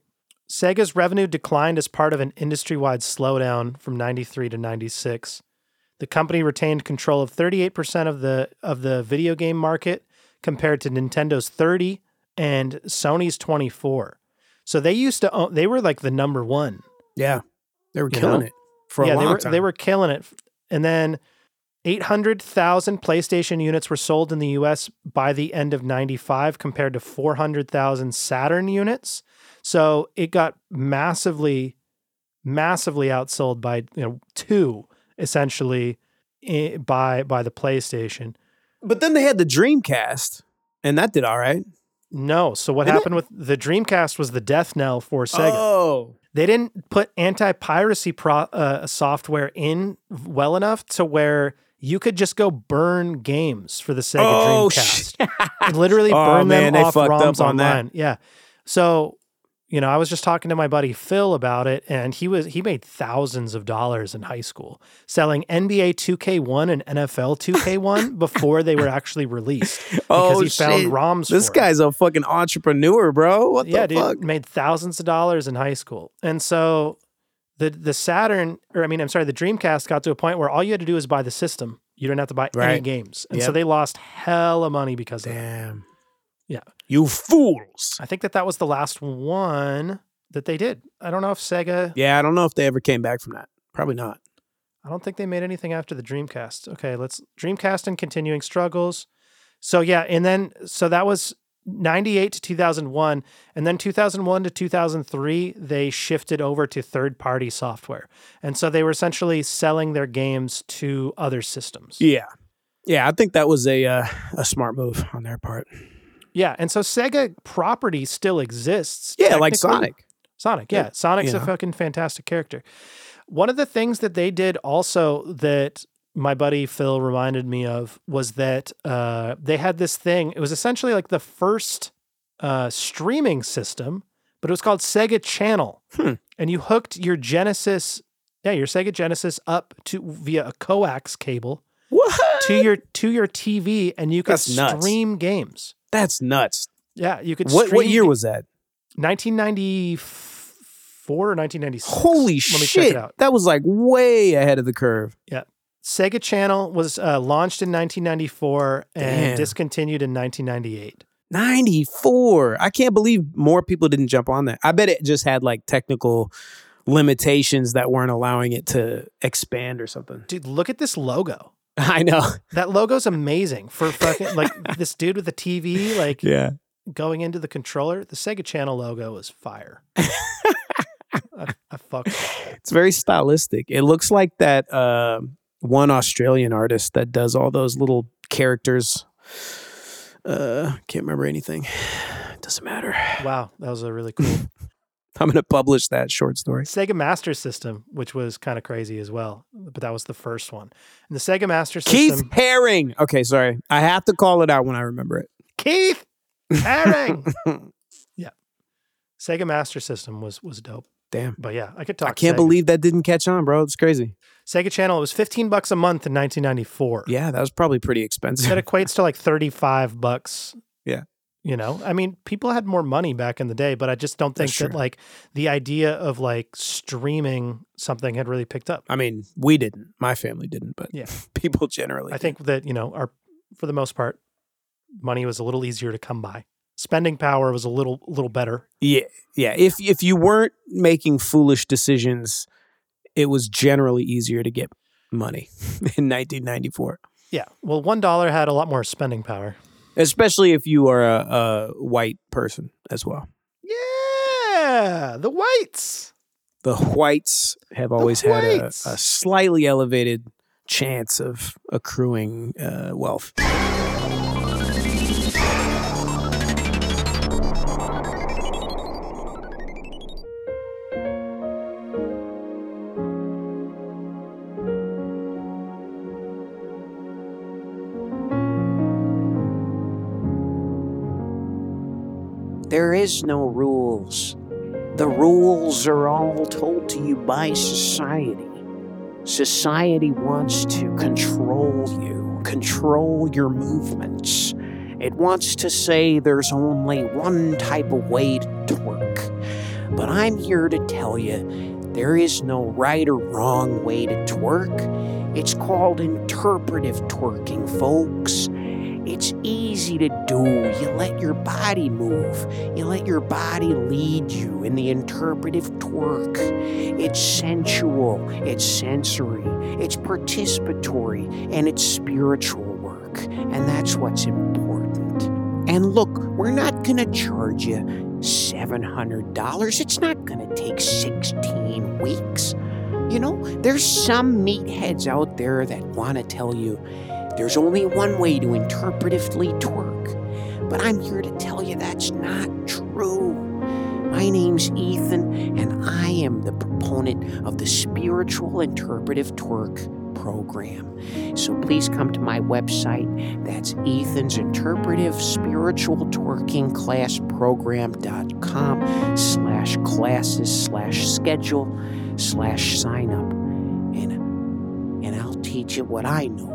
Sega's revenue declined as part of an industry wide slowdown from 93 to 96. The company retained control of 38% of the of the video game market compared to Nintendo's 30 and Sony's 24. So they used to own, they were like the number 1 yeah, they were You killing know? it for yeah, a long they were time. they were killing it. And then 800,000 PlayStation units were sold in the US by the end of 95 compared to 400,000 Saturn units. So it got massively massively outsold by, you know, two essentially by by the PlayStation. But then they had the Dreamcast, and that did all right. No, so what Didn't it? happened with the Dreamcast was the death knell for Sega. Oh, they didn't put anti-piracy pro- uh, software in well enough to where you could just go burn games for the Sega Oh, Dreamcast. And literally Oh, burn man, them off ROMs online. Yeah. So, you know, I was just talking to my buddy Phil about it, and he was he made thousands of dollars in high school selling NBA 2K1 and NFL 2K1 before they were actually released oh, because oh he found shit. ROMs. This for it guy's a fucking entrepreneur, bro. What yeah, the dude, fuck? made thousands of dollars in high school, and so the the Saturn, or I mean, I'm sorry, the Dreamcast got to a point where all you had to do was buy the system. You didn't have to buy any games, and so they lost hella money because of that. Damn. Yeah. You fools. I think that that was the last one that they did. I don't know if Sega. Yeah, I don't know if they ever came back from that. Probably not. I don't think they made anything after the Dreamcast. Okay, let's Dreamcast and continuing struggles. So yeah, and then so that was 98 to 2001 and then 2001 to 2003 they shifted over to third party software. And so they were essentially selling their games to other systems. Yeah. Yeah, I think that was a uh, a smart move on their part. Yeah, and so Sega property still exists. Yeah, like. Sonic. Sonic, yeah. Sonic's a fucking fantastic character. One of the things that they did also that my buddy Phil reminded me of was that uh, they had this thing. It was essentially like the first uh, streaming system, but it was called Sega Channel. Hmm. And you hooked your Genesis, yeah, your Sega Genesis up to via a coax cable What? to your to your TV, and you could That's nuts. stream games. That's nuts. Yeah, you could. What what year was that? 1994 or 1996. Holy Let me shit! check it out. That was like way ahead of the curve. Yeah. Sega Channel was uh, launched in 1994 and Damn. discontinued in 1998. 94. I can't believe more people didn't jump on that. I bet it just had like technical limitations that weren't allowing it to expand or something. Dude, look at this logo. I know. That logo's amazing for fucking like this dude with the TV like Yeah. going into the controller. The Sega Channel logo is fire. I, I fuck. It's very stylistic. It looks like that uh, one Australian artist that does all those little characters. Uh, can't remember anything. Doesn't matter. Wow, that was a really cool I'm gonna publish that short story. Sega Master System, which was kind of crazy as well. But that was the first one. And the Sega Master System. Keith Haring. Okay, sorry. I have to call it out when I remember it. Keith Haring. yeah. Sega Master System was was dope. Damn. But yeah, I could talk. I can't Sega. believe that didn't catch on, bro. It's crazy. Sega Channel it was 15 bucks a month in 1994. Yeah, that was probably pretty expensive. That equates to like 35 bucks. Yeah. You know, I mean, people had more money back in the day, but I just don't think That's that true. like the idea of like streaming something had really picked up. I mean, we didn't. My family didn't, but Yeah. people generally. I think that, you know, our for the most part, money was a little easier to come by. Spending power was a little little better. Yeah, yeah. If if you weren't making foolish decisions, it was generally easier to get money in 1994. Yeah. Well, one dollar had a lot more spending power. Especially if you are a, a white person as well. Yeah, the whites. The whites have always had a, whites. a slightly elevated chance of accruing uh, wealth. Is no rules. The rules are all told to you by society. Society wants to control you, control your movements. It wants to say there's only one type of way to twerk. But I'm here to tell you there is no right or wrong way to twerk. It's called interpretive twerking, folks. It's easy to do. You let your body move. You let your body lead you in the interpretive twerk. It's sensual, it's sensory, it's participatory, and it's spiritual work. And that's what's important. And look, we're not going to charge you $700. It's not going to take 16 weeks. You know, there's some meatheads out there that want to tell you there's only one way to interpretively twerk. But I'm here to tell you that's not true. My name's Ethan, and I am the proponent of the Spiritual Interpretive Twerk program. So please come to my website. That's Ethan's Interpretive Spiritual Twerking Class Program.com slash classes slash schedule slash sign up. And, and I'll teach you what I know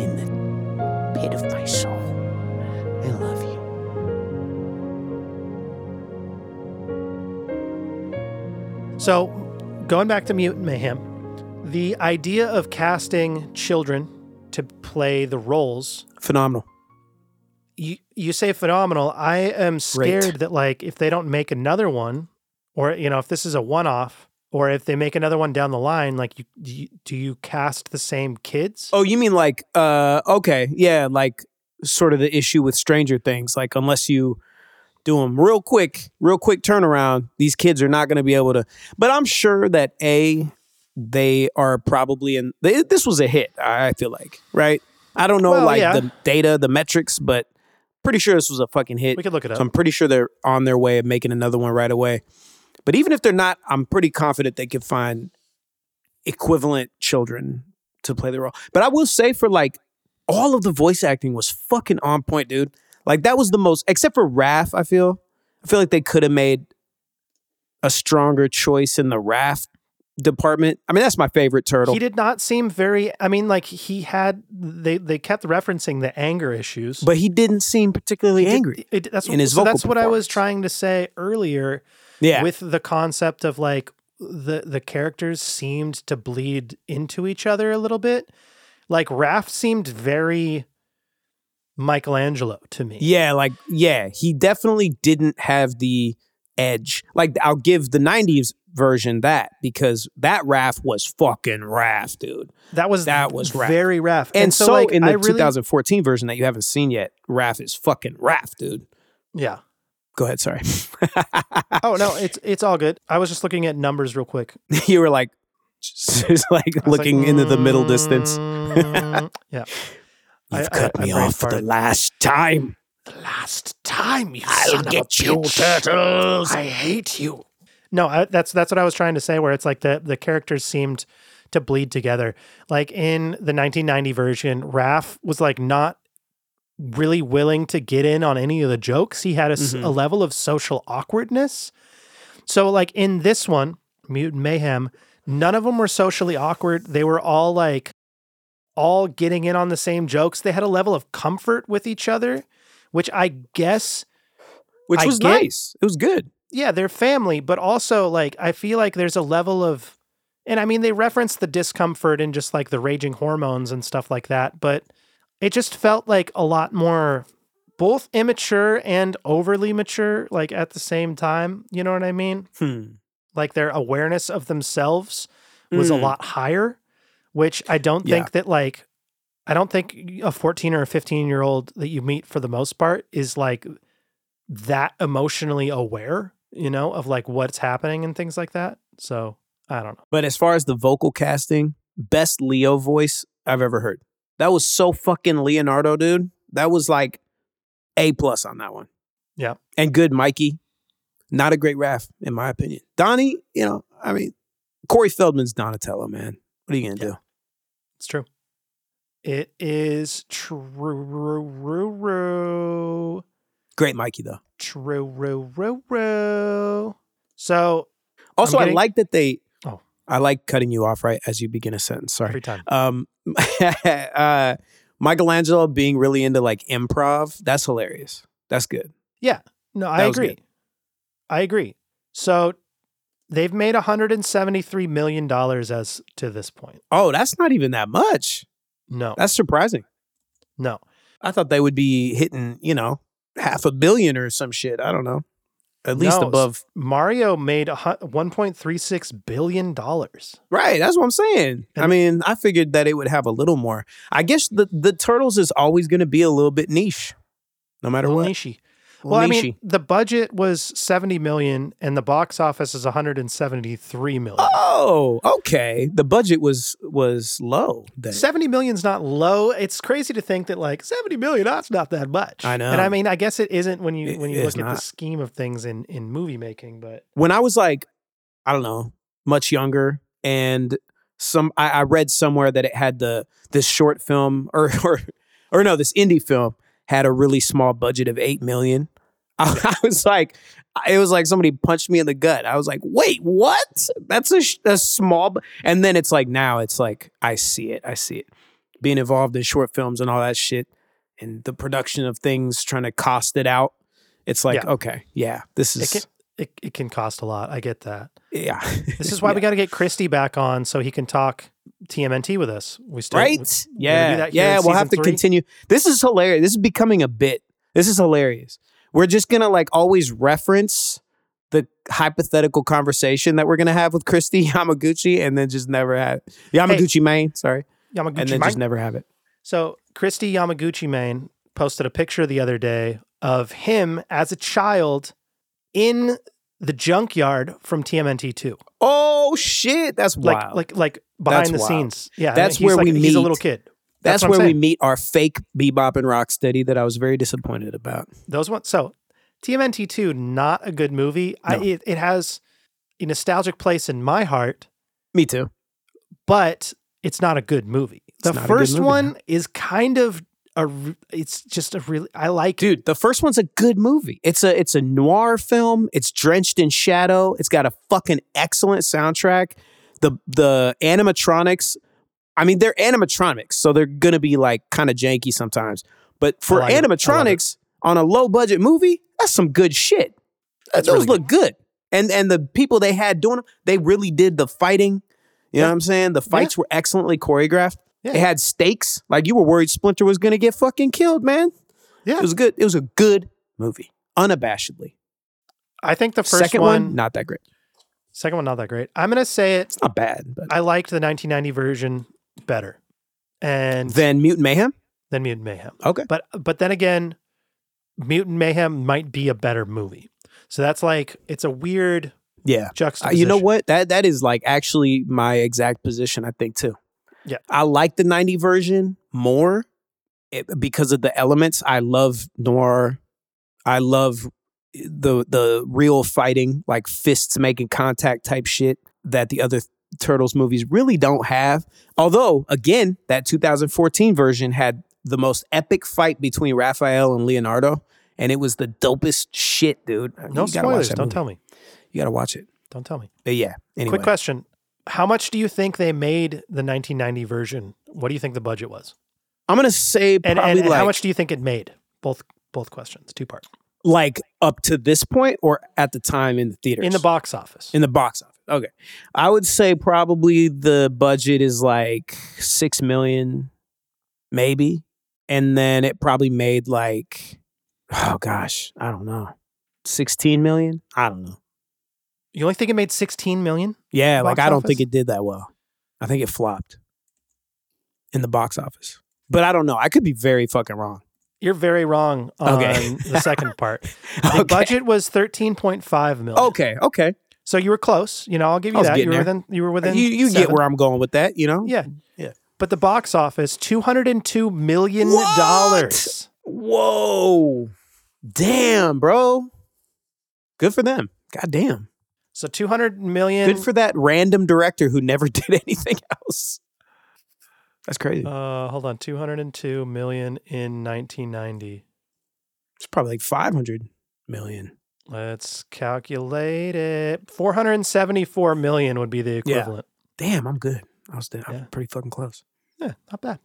in the pit of my soul. I love you. So, going back to Mutant Mayhem, the idea of casting children to play the roles, Phenomenal. you you say phenomenal. I am scared that like if they don't make another one, or you know if this is a one off, or if they make another one down the line, like you do, you do you cast the same kids? Oh, you mean like, uh, okay, yeah, like sort of the issue with Stranger Things. Like, unless you do them real quick, real quick turnaround, these kids are not going to be able to. But I'm sure that A, they are probably in. They, this was a hit, I feel like, right? I don't know Well, like yeah. the data, the metrics, but pretty sure this was a fucking hit. We could look it up. So I'm pretty sure they're on their way of making another one right away. But even if they're not, I'm pretty confident they could find equivalent children to play the role. But I will say for like all of the voice acting was fucking on point, dude. Like that was the most except for Raph, I feel. I feel like they could have made a stronger choice in the Raph department. I mean, that's my favorite turtle. He did not seem very. I mean, like he had. They they kept referencing the anger issues, but he didn't seem particularly He did- angry. it- that's in his so vocal that's what I was trying to say earlier. Yeah. with the concept of like the the characters seemed to bleed into each other a little bit. Like Raph seemed very Michelangelo to me. Yeah, like yeah, he definitely didn't have the edge. Like I'll give the '90s version that because that Raph was fucking Raph, dude. That was that was Raph. very Raph. And, so, like, in the really, 2014 version that you haven't seen yet, Raph is fucking Raph, dude. yeah. Go ahead, sorry. Oh no, it's it's all good. I was just looking at numbers real quick. you were like just like I was like, looking into the middle distance. mm, yeah. You've I- cut I me brain off for the last time. The last time you I'll son of a get you, bitch. turtles. I hate you. No, I, that's that's what I was trying to say. Where it's like the the characters seemed to bleed together. Like in the 1990 version, Raph was like not really willing to get in on any of the jokes. He had a, Mhm. a level of social awkwardness. So like in this one, Mutant Mayhem, none of them were socially awkward. They were all like all getting in on the same jokes. They had a level of comfort with each other, which I guess Which I was get- nice. It was good. yeah, they're family, but also like I feel like there's a level of and I mean they reference the discomfort and just like the raging hormones and stuff like that, but it just felt like a lot more both immature and overly mature like at the same time, you know what I mean? Hmm. Like their awareness of themselves was a Mm. lot higher, which I don't Yeah. think that like I don't think a 14 or a 15 year old that you meet for the most part is like that emotionally aware, you know, of like what's happening and things like that. So I don't know. But as far as the vocal casting, best Leo voice I've ever heard. That was so fucking Leonardo, dude. That was like A plus on that one. Yeah. And good Mikey. Not a great Raph, in my opinion. Donnie, you know, I mean, Corey Feldman's Donatello, man. What are you gonna do? It's true. It is true. True, true, true. Great Mikey though. True. True. True. So Also, getting- I like that they Oh. I like cutting you off right as you begin a sentence. Sorry. every time. Um uh Michelangelo being really into like improv, that's hilarious. That's good. Yeah. No, I That agree. I agree. So they've made 173 million dollars as to this point. Oh, that's not even that much. No. That's surprising. No. I thought they would be hitting, you know, half a billion or some shit. I don't know. At least No, above. Mario made a 1.36 billion dollars. Right. That's what I'm saying. I mean, I figured that it would have a little more. I guess the, the Turtles is always going to be a little bit niche, no matter what. Niche. Well, I mean, the budget was 70 million and the box office is 173 million. Oh, okay. The budget was was low. Then. 70 million's not low. It's crazy to think that like 70 million, that's not that much. I know. And I mean, I guess it isn't when you when you look at the scheme of things in in movie making, but when I was like, I don't know, much younger, and some I, I read somewhere that it had the this short film or or or no, this indie film had a really small budget of eight million. I, I was like, it was like somebody punched me in the gut. I was like, wait, what? That's a, a small. bu-" And then it's like now it's like I see it. I see it. Being involved in short films and all that shit, and the production of things, trying to cost it out. It's like, Yeah. okay, yeah, this it is can it, it can cost a lot. I get that. yeah. This is why we got to get Christy back on so he can talk TMNT with us. We still right? do Yeah, yeah. We'll have to three. continue. This is hilarious. This is becoming a bit. This is hilarious. We're just gonna like always reference the hypothetical conversation that we're gonna have with Christy Yamaguchi, and then just never have it. Yamaguchi Main. Sorry, Yamaguchi and then Mine. just never have it. So Christy Yamaguchi Main posted a picture the other day of him as a child in the junkyard from TMNT two. Oh shit, that's Like wild. like like behind That's the wild. scenes. Yeah. That's where like, we he's a little meet. kid. That's, That's where we meet our fake Bebop and Rocksteady that I was very disappointed about. Those ones. So TMNT two, not a good movie. I, No. it, it has a nostalgic place in my heart, Me too. but it's not a good movie. The not a good first movie, one is kind of a. It's just a really. I like Dude, the first one's a good movie. It's a it's a noir film. It's drenched in shadow. It's got a fucking excellent soundtrack. The the animatronics, I mean, they're animatronics, so they're gonna be like kind of janky sometimes. But for like it. It. animatronics on a low budget movie, that's some good shit. That's Those really look good. And and the people they had doing them, they really did the fighting. You know what I'm saying? The fights were excellently choreographed. Yeah. They had stakes. Like you were worried Splinter was gonna get fucking killed, man. Yeah. It was good. It was a good movie, unabashedly. I think the first Second one, one, not that great. second one, not that great. I'm gonna say it. It's not bad, but I liked the 1990 version better, and then Mutant Mayhem. then Mutant Mayhem. Okay. But but then again, Mutant Mayhem might be a better movie. So that's like it's a weird Yeah. Uh, you know what? That that is like actually my exact position. I think too. Yeah. I like the '90 version more it, because of the elements. I love noir. I love eh, the the real fighting, like fists making contact type shit that the other Turtles movies really don't have. Although, again, that 2014 version had the most epic fight between Raphael and Leonardo, and it was the dopest shit, dude. No You gotta watch spoilers. Don't movie. tell me. You gotta watch it. Don't tell me. But yeah. Anyway. Quick question: How much do you think they made the 1990 version? What do you think the budget was? I'm gonna say And, probably and, and like, how much do you think it made? Both both questions, two part. like up to this point or at the time in the theaters In the box office. in the box office. Okay, I would say probably the budget is like six million, maybe, and then it probably made like, oh gosh, I don't know, sixteen million. I don't know. You only think it made 16 million? Yeah, like I don't office? think it did that well. I think it flopped in the box office, but I don't know. I could be very fucking wrong. You're very wrong on Okay. the second part. The Okay. budget was 13.5 million. Okay, okay. So you were close. You know, I'll give you that. You were there. within. You were within. you you get where I'm going with that, you know? Yeah, Yeah. But the box office, 202 million dollars. Whoa. Damn, bro. Good for them. God damn. So 200 million. Good for that random director who never did anything else. That's crazy. Uh, hold on, 202 million in 1990. it's probably like 500 million. Let's calculate it. 474 million would be the equivalent. Damn, I'm good. I was dead. I'm Yeah. pretty fucking close. Yeah. not bad.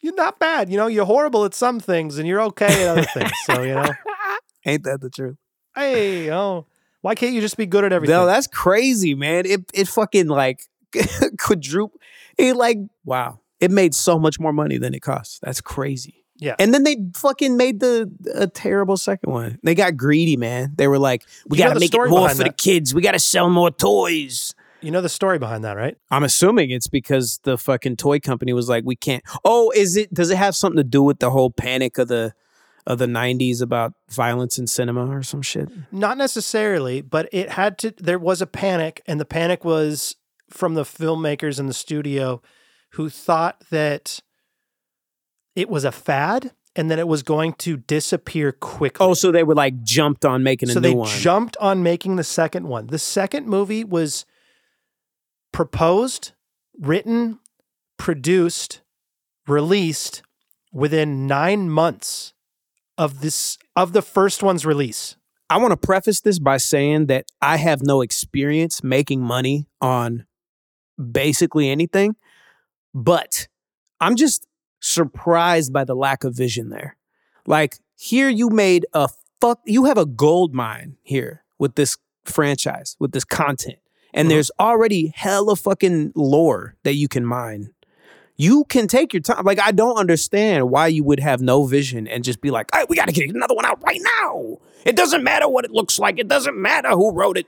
You're not bad. You know, you're horrible at some things and you're okay at other things. So, you know, Ain't that the truth? hey, oh, why can't you just be good at everything? No, that's crazy, man. It it fucking like quadruple. It like wow. It made so much more money than it cost. That's crazy. Yeah. And then they fucking made the a terrible second one. They got greedy, man. They were like, we You got to make it more for the kids. We got to sell more toys. you know the story behind that, right? I'm assuming it's because the fucking toy company was like, we can't. Oh, is it? Does it have something to do with the whole panic of the of the '90s about violence in cinema or some shit? Not necessarily, but it had to. There was a panic, and the panic was from the filmmakers in the studio who thought that it was a fad and that it was going to disappear quickly. Oh, so they were like jumped on making a so new they one. jumped on making the second one. The second movie was proposed, written, produced, released within nine months of this of the first one's release. I want to preface this by saying that I have no experience making money on basically anything, but I'm just surprised by the lack of vision there. Like, here you made a fuck, you have a gold mine here with this franchise, with this content, and Mhm. there's already hella fucking lore that you can mine. You can take your time. Like, I don't understand why you would have no vision and just be like, we got to get another one out right now. It doesn't matter what it looks like. It doesn't matter who wrote it.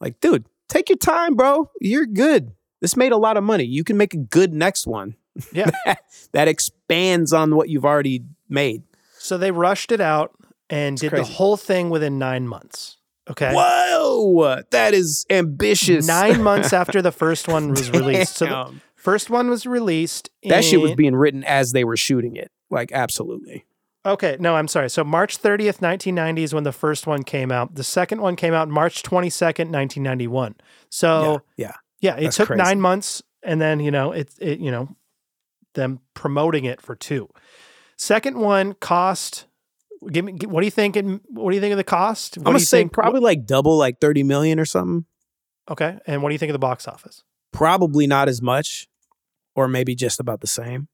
Like, dude, take your time, bro. You're good. This made a lot of money. You can make a good next one Yeah. that expands on what you've already made. so they rushed it out and did the whole thing within nine months. Okay. Whoa, that is ambitious. Nine months after the first one was released. So the. First one was released. That shit was being written as they were shooting it. Like absolutely. Okay, no, I'm sorry. So March 30th, 1990 is when the first one came out. The second one came out March 22nd, 1991. So yeah. yeah, it That's took crazy. nine months, and then you know it, it you know them promoting it for two. Second one cost. Give me. What do you think? In, what do you think of the cost? What I'm gonna you say think? probably like double, like 30 million or something. okay. And what do you think of the box office? Probably not as much, or maybe just about the same.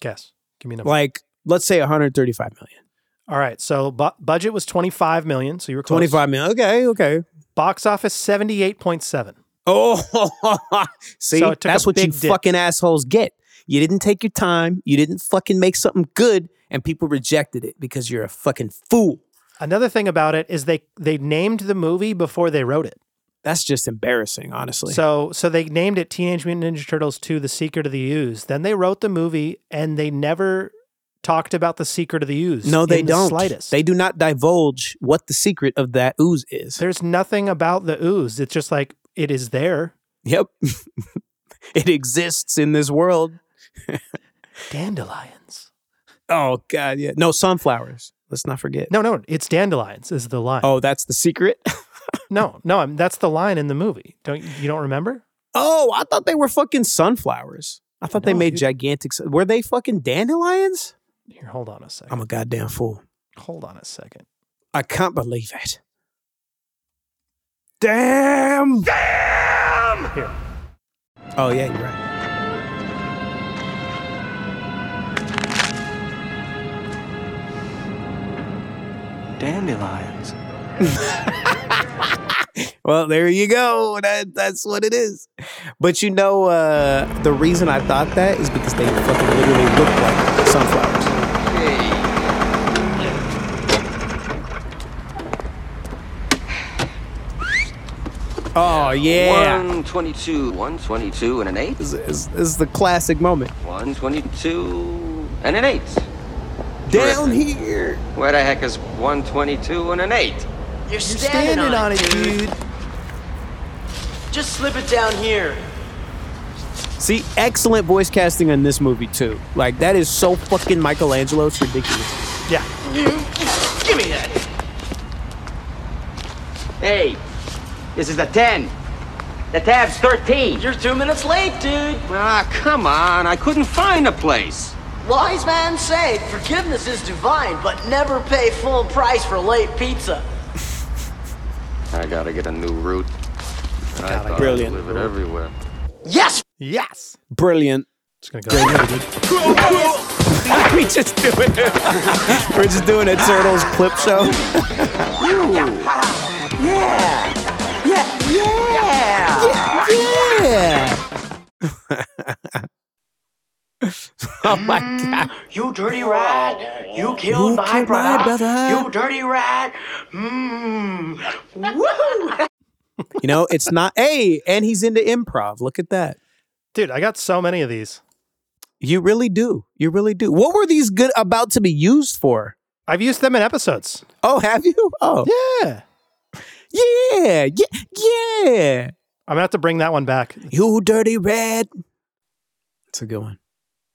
Guess. Give me a number. Like let's say 135 million. All right. So bu- budget was 25 million. So you were close. 25 million. Okay, okay. Box office 78.7. Oh, see, So that's what you dip. fucking assholes get. You didn't take your time. You didn't fucking make something good, and people rejected it because you're a fucking fool. Another thing about it is they they named the movie before they wrote it. That's just embarrassing, honestly. So so they named it Teenage Mutant Ninja Turtles 2: The Secret of the Ooze. Then they wrote the movie and they never talked about the secret of the ooze. no, they in the don't. slightest. They do not divulge what the secret of that ooze is. There's nothing about the ooze. It's just like it is there. Yep, it exists in this world. Dandelions. Oh God, yeah. No sunflowers. Let's not forget. No, no, it's dandelions is the line. Oh, that's the secret. No, no, I'm, that's the line in the movie. Don't you don't remember? Oh, I thought they were fucking sunflowers. I thought they made dude. gigantic. sun- Were they fucking dandelions? Here, hold on a second. I'm a goddamn fool. hold on a second. I can't believe it. Damn! Damn! Here. Oh yeah, you're right. Dandelions. Well, there you go. That that's what it is. But you know, uh, the reason I thought that is because they fucking literally look like sunflowers. Oh yeah, 122, 122 and an 8. this is, this is the classic moment. 122 and an 8. Down Terrific. here. Where the heck is 122 and an 8? You're standing, on, it, dude. Just slip it down here. See, excellent voice casting in this movie too. Like that is so fucking Michelangelo. It's ridiculous. Yeah. You, give me that. Hey, this is a 10. The tab's 13. You're two minutes late, dude. Ah, come on. I couldn't find a place. Wise man say forgiveness is divine, but never pay full price for late pizza. I gotta get a new route. I thought Brilliant. I live it everywhere. Yes. Yes. Brilliant. Just gonna go. we just doing it. We're just doing a turtles clip show. Yeah. Yeah. Yeah. Yeah. yeah. yeah. oh my mm. god. You dirty rat. You killed, You my, killed my brother. brother. You dirty rat. Mmm. Woo. You know, it's not hey, and he's into improv. Look at that. Dude, I got so many of these. You really do. You really do. What were these good about to be used for? I've used them in episodes. Oh, have you? Oh. Yeah. Yeah. Yeah. Yeah. I'm gonna have to bring that one back. You dirty red. It's a good one.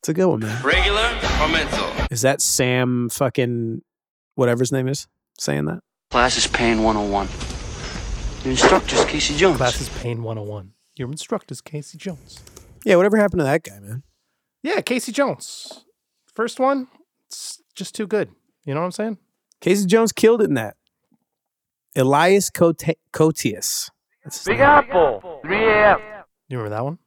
It's a good one, man. Regular or mental? Is that Sam fucking whatever his name is saying that? Class is Pain 101. Your instructor's Casey Jones. Class is Pain 101. Your instructor's Casey Jones. Yeah, whatever happened to that guy, man? Yeah, Casey Jones. First one, it's just too good. You know what I'm saying? Casey Jones killed it in that. Elias Cote- Koteas. That's his Big. Apple, 3 a.m. You remember that one?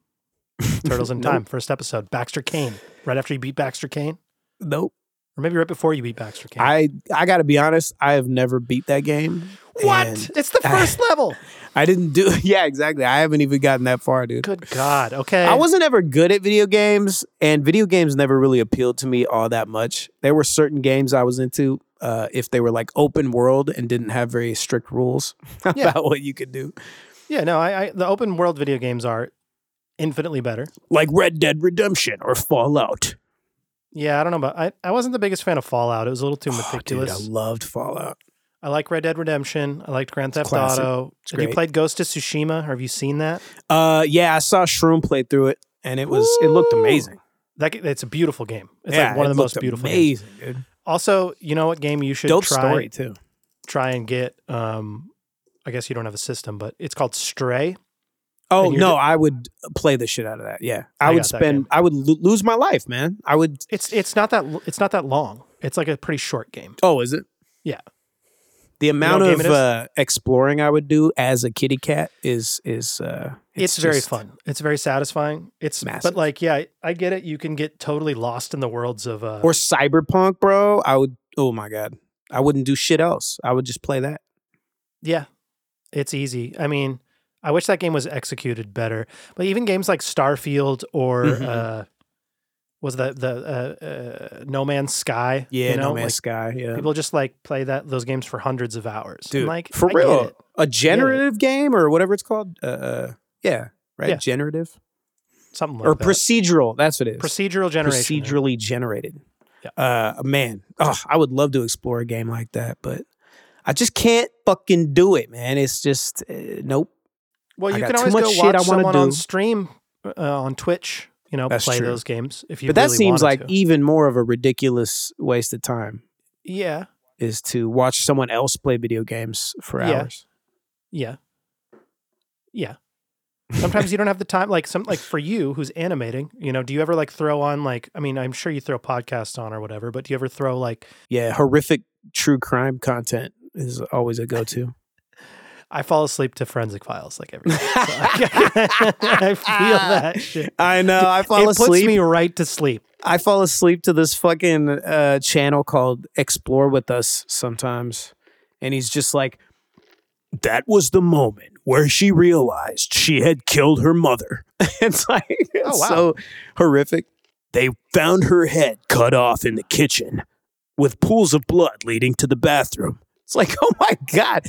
Turtles in Nope. Time, first episode. Baxter Kane. Right after you beat Baxter Kane? Nope. Or maybe right before you beat Baxter Kane. I I got to be honest. I have never beat that game. what? It's the first level. I didn't do. Yeah, exactly. I haven't even gotten that far, dude. Good God. Okay. I wasn't ever good at video games, and video games never really appealed to me all that much. There were certain games I was into uh, if they were like open world and didn't have very strict rules Yeah. about what you could do, Yeah, no, I, I the open world video games are infinitely better. like Red Dead Redemption or Fallout. Yeah, I don't know, but I, I wasn't the biggest fan of Fallout. It was a little too Oh, dude, meticulous. I loved Fallout. I like Red Dead Redemption. I liked Grand Theft. Auto. It's Have you played Ghost of Tsushima? Or have you seen that? Uh, yeah, I saw Shroom play through it, and it was it looked amazing. That it's a beautiful game. It's Yeah, like one it of the most beautiful games. Amazing, dude. Also, you know what game you should Dope try story too. try and get um I guess you don't have a system, but it's called Stray. Oh no, I would play the shit out of that. Yeah, I, I would spend. I would lo- lose my life, man. I would. It's it's not that it's not that long. It's like a pretty short game. Oh, is it? Yeah. The amount of game it is? uh, exploring I would do as a kitty cat is is. uh It's, very fun. It's very satisfying. It's Massive. but like yeah, I- I get it. You can get totally lost in the worlds of uh Or cyberpunk, bro. I would. Oh my god, I wouldn't do shit else. I would just play that. Yeah, it's easy. I mean, I wish that game was executed better. But even games like Starfield or Mhm. uh, was the the uh, uh, No Man's Sky? Yeah, you know? No Man's like, Sky. Yeah, People just like play that those games for hundreds of hours. dude. like for I real, a generative game or whatever it's called. Uh, uh yeah, right. Yeah. Generative something like that. or that. procedural. That's what it is. procedural generation. yeah. procedurally generated. Yeah. Uh, man, oh, I would love to explore a game like that, but I just can't fucking do it, man. It's just uh, nope. Well, you can always go watch someone on stream uh, on Twitch. You know, That's play true. those games if you. but that seems like to. even more of a ridiculous waste of time yeah, is to watch someone else play video games for Yeah. hours. yeah, yeah. Sometimes you don't have the time. Like some, like for you who's animating, you know, do you ever like throw on like? I mean, I'm sure you throw podcasts on or whatever, but do you ever throw like? Yeah, horrific true crime content is always a go-to. I fall asleep to Forensic Files like every day. So I, I feel that shit. I know. I fall asleep. it puts me right to sleep. I fall asleep to this fucking uh, channel called Explore with Us sometimes. And he's just like, that was the moment where she realized she had killed her mother. it's like, it's Oh, wow. so horrific. They found her head cut off in the kitchen with pools of blood leading to the bathroom. It's like, oh my God.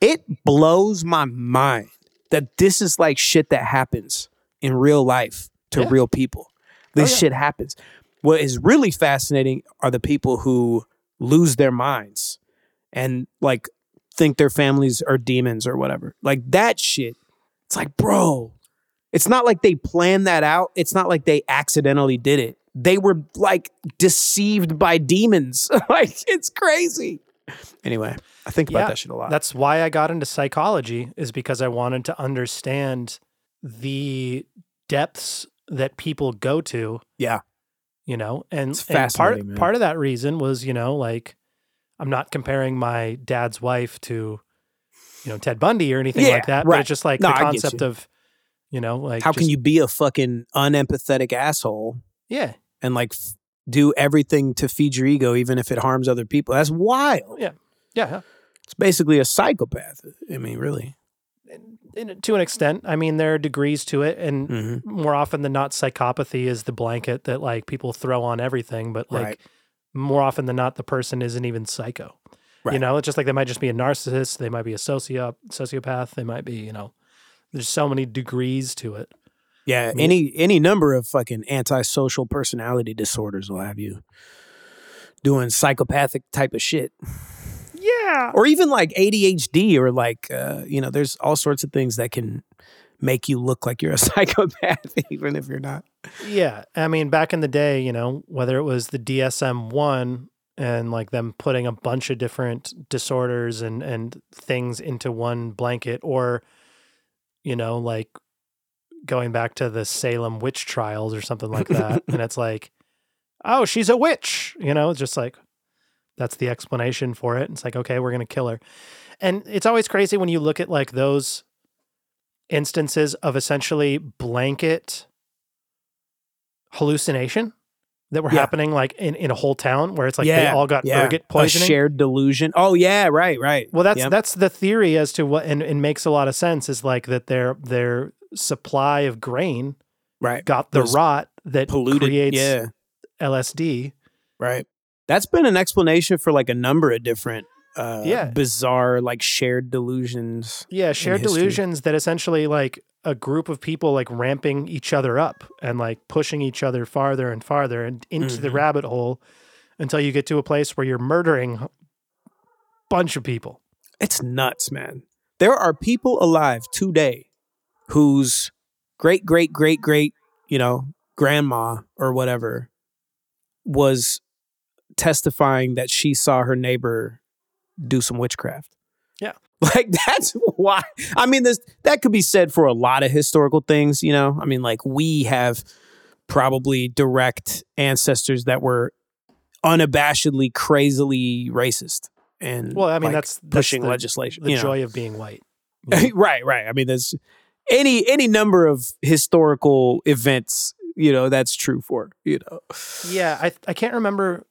It blows my mind that this is like shit that happens in real life to Yeah. real people. Oh, this yeah. shit happens. What is really fascinating are the people who lose their minds and like think their families are demons or whatever. Like that shit. It's like, bro, it's not like they planned that out. It's not like they accidentally did it. They were like deceived by demons. like it's crazy. Anyway, I think about Yeah, that shit a lot. That's why I got into psychology is because I wanted to understand the depths that people go to, yeah. you know, and, It's and part man. part of that reason was, you know, like I'm not comparing my dad's wife to, you know, Ted Bundy or anything Yeah, like that, but right. it's just like No, the concept you. of, you know, like How can you be a fucking unempathetic asshole yeah, and like f- do everything to feed your ego, even if it harms other people? That's wild. yeah, yeah. It's basically a psychopath. I mean, really. In, to an extent, I mean, there are degrees to it, and Mhm. more often than not, psychopathy is the blanket that like people throw on everything. But like Right. more often than not, the person isn't even psycho. You know, it's just like they might just be a narcissist, they might be a socio sociopath, they might be, you know, there's so many degrees to it. Yeah, mean- any any number of fucking antisocial personality disorders will have you doing psychopathic type of shit. Yeah. Or even like ADHD or like uh, you know, there's all sorts of things that can make you look like you're a psychopath even if you're not. Yeah. I mean, back in the day, you know, whether it was the DSM 1 and like them putting a bunch of different disorders and, and things into one blanket, or, you know, like going back to the Salem witch trials or something like that. and it's like, oh, she's a witch, you know, it's just like, that's the explanation for it. It's like, okay, we're going to kill her. And it's always crazy when you look at like those instances of essentially blanket hallucination that were Yeah. happening like in, in a whole town where it's like they all got yeah. ergot poisoning. A shared delusion. Oh yeah, right, right. well, that's Yep. that's the theory as to what and it makes a lot of sense is like that their their supply of grain right. got the Was rot that polluted. creates yeah. LSD. Right. That's been an explanation for like a number of different uh Yeah. bizarre like shared delusions. Yeah, shared delusions that essentially like a group of people like ramping each other up and like pushing each other farther and farther and into the Mhm. rabbit hole until you get to a place where you're murdering a bunch of people. It's nuts, man. There are people alive today whose great great great great you know, grandma or whatever was testifying that she saw her neighbor do some witchcraft. Yeah. Like that's why I mean this that could be said for a lot of historical things, you know. I mean like we have probably direct ancestors that were unabashedly crazily racist and Well, I mean, like, that's, that's pushing the, legislation. The you know. joy of being white. right, right. I mean, there's any any number of historical events, you know, that's true for, you know. Yeah, I I can't remember.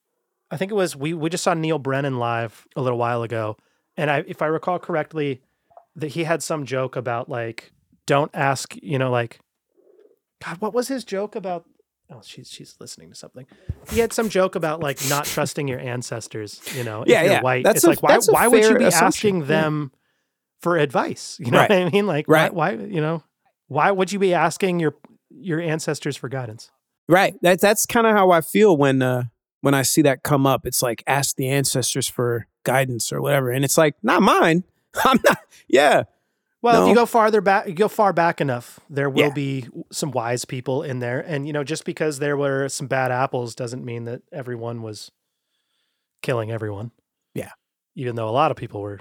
I think it was we we just saw Neal Brennan live a little while ago, and I if I recall correctly, that he had some joke about like don't ask, you know, like God, what was his joke about? Oh, she's she's listening to something. He had some joke about like not trusting your ancestors. You know, Yeah, yeah. white. That's it's a- like why why would you be assumption. asking them for advice? You know Right. what I mean? Like Right. why, why you know why would you be asking your your ancestors for guidance? Right. That that's kind of how I feel when uh when I see that come up. It's like ask the ancestors for guidance or whatever. And it's like, not mine. I'm not yeah. Well, if you go farther back, you go far back enough, there will Yeah. be some wise people in there. And you know, just because there were some bad apples doesn't mean that everyone was killing everyone. Yeah. Even though a lot of people were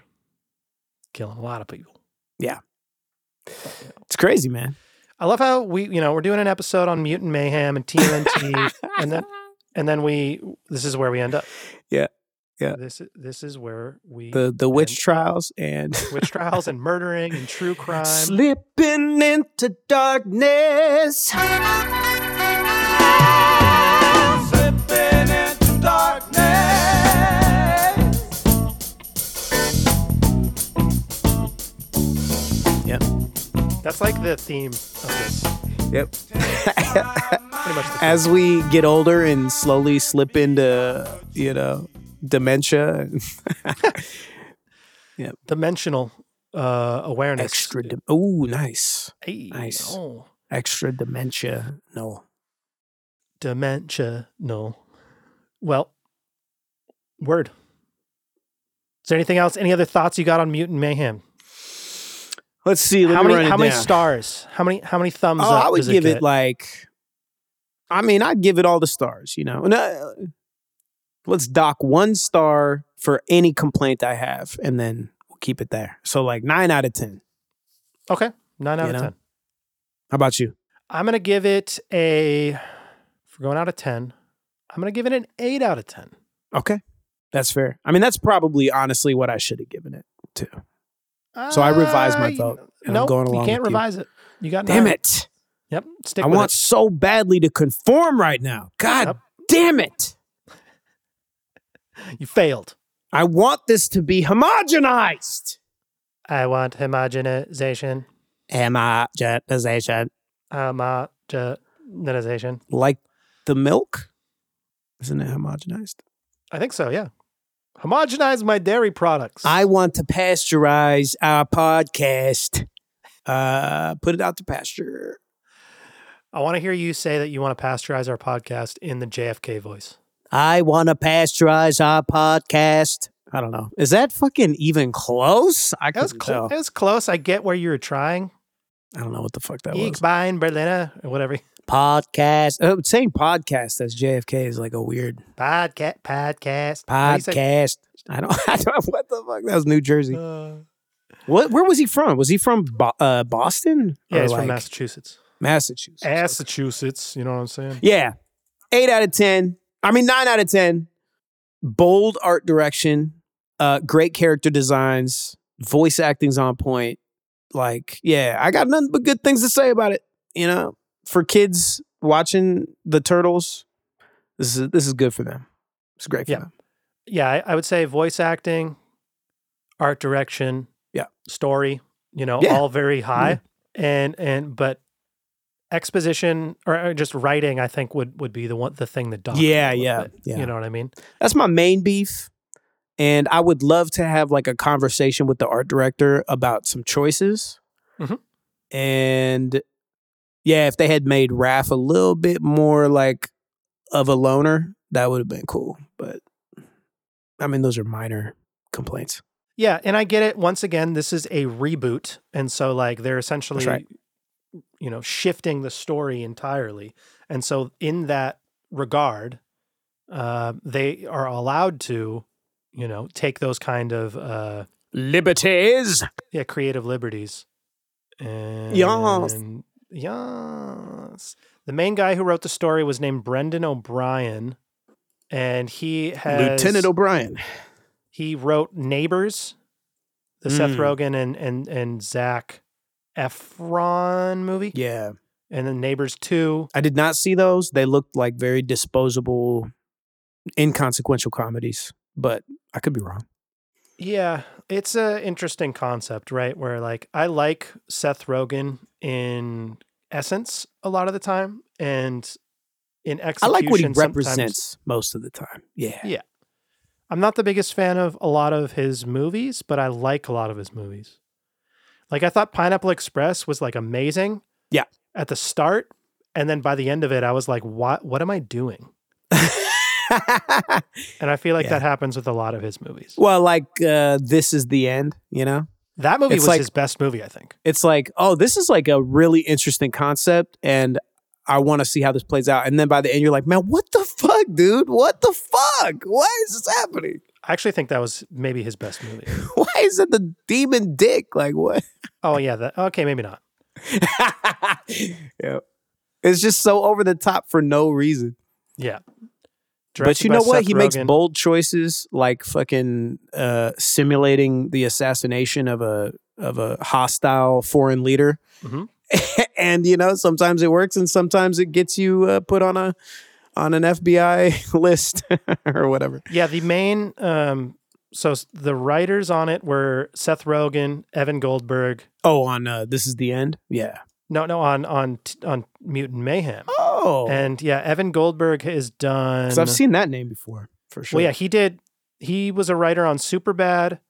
killing a lot of people. Yeah. It's crazy, man. I love how we, you know, we're doing an episode on mutant mayhem and TMNT, and then and then we this is where we end up. Yeah. Yeah. This is this is where we The the witch trials and witch trials and murdering and true crime. slipping into darkness. That's like the theme of this. Yep. Pretty much the As we get older and slowly slip into, you know, dementia, yep. dimensional uh, awareness. extra. Dim- oh, nice, Hey, nice. oh, extra dementia. No, dementia. No. Well, word. Is there anything else? Any other thoughts you got on Mutant Mayhem? Let's see. Let how many? How many down. stars? How many? How many thumbs Oh, up? I would give it, get? like. I mean, I'd give it all the stars. You know, no, uh, let's dock one star for any complaint I have, and then we'll keep it there. So, like nine out of ten. okay, nine out You of know? ten. How about you? I'm gonna give it a. For going out of ten, I'm gonna give it an eight out of ten. Okay, that's fair. I mean, that's probably honestly what I should have given it So I revised my Uh, vote, and I'm No, going you can't with you. revise it. You got Damn nine. it! Yep. Stick I want it. so badly to conform right now. God Yep. damn it! You failed. I want this to be homogenized. I want homogenization. Homogenization. Homogenization. Like the milk? Isn't it homogenized? I think so. Yeah. Homogenize my dairy products. I want to pasteurize our podcast. Uh, put it out to pasture. I want to hear you say that you want to pasteurize our podcast in the JFK voice. I want to pasteurize our podcast. I don't know. Is that fucking even close? I It was, couldn't cl- tell. it was close. I get where you were trying. I don't know what the fuck that Ich was. bin Berliner or whatever. Podcast. Uh, saying podcast as JFK is like a weird Podcast. Podcast. How do you say- podcast. I don't. I don't. What the fuck? That was New Jersey. Uh, What? Where was he from? Was he from Bo- uh, Boston? yeah, Or, he's from like, Massachusetts. Massachusetts. Massachusetts. You know what I'm saying? Yeah. Eight out of 10. I mean, nine out of 10. Bold art direction, uh, great character designs, voice acting's on point. Like, yeah, I got nothing but good things to say about it. You know, for kids watching the turtles, this is this is good for them. It's great for Yeah. them. Yeah, I, I would say voice acting, art direction, Yeah. story. You know, Yeah. all very high, and and but exposition or just writing, I think would would be the one the thing that dogs. Yeah, yeah, bit. yeah. You know what I mean? That's my main beef. And I would love to have like a conversation with the art director about some choices. Mhm. And yeah, if they had made Raph a little bit more like of a loner, that would have been cool. But I mean, those are minor complaints. Yeah, and I get it. Once again, this is a reboot, and so like they're essentially right. you know, shifting the story entirely. And so, in that regard, uh, they are allowed to, you know, take those kind of uh, Liberties. yeah creative liberties. And Yes. Yes. The main guy who wrote the story was named Brendan O'Brien, and he has Lieutenant O'Brien. he wrote Neighbors, the Seth Mm. Rogen and and and Zac Efron movie, Yeah. and then Neighbors Two. I did not see those. They looked like very disposable, inconsequential comedies, but I could be wrong. Yeah, it's an interesting concept, right? Where like I like Seth Rogen in essence a lot of the time, and in execution, I like what he represents most of the time. Yeah. Yeah. I'm not the biggest fan of a lot of his movies, but I like a lot of his movies. Like I thought Pineapple Express was like amazing. Yeah. At the start, and then by the end of it, I was like, "What? What am I doing?" And I feel like Yeah. that happens with a lot of his movies. well, like uh, this is the end. You know, That movie It's was like- his best movie, I think. it's like, oh, this is like a really interesting concept, and I want to see how this plays out. And then by the end, you're like, man, what the fuck, dude? What the fuck? Why is this happening? I actually think that was maybe his best movie. Why is it the demon dick? Like what? oh yeah, that okay, maybe not. yeah. It's just so over the top for no reason. Yeah. But you know what? Seth He makes bold choices, like fucking uh, simulating the assassination of a of a hostile foreign leader. Mhm. and you know, sometimes it works, and sometimes it gets you uh, put on a on an FBI list or whatever. Yeah, the main um so the writers on it were Seth Rogen, Evan Goldberg. Oh, on uh, this is the end. Yeah. No, no, on on on Mutant Mayhem. Oh, And yeah, Evan Goldberg has done 'Cause I've seen that name before for sure. Well, yeah, he did he was a writer on Superbad,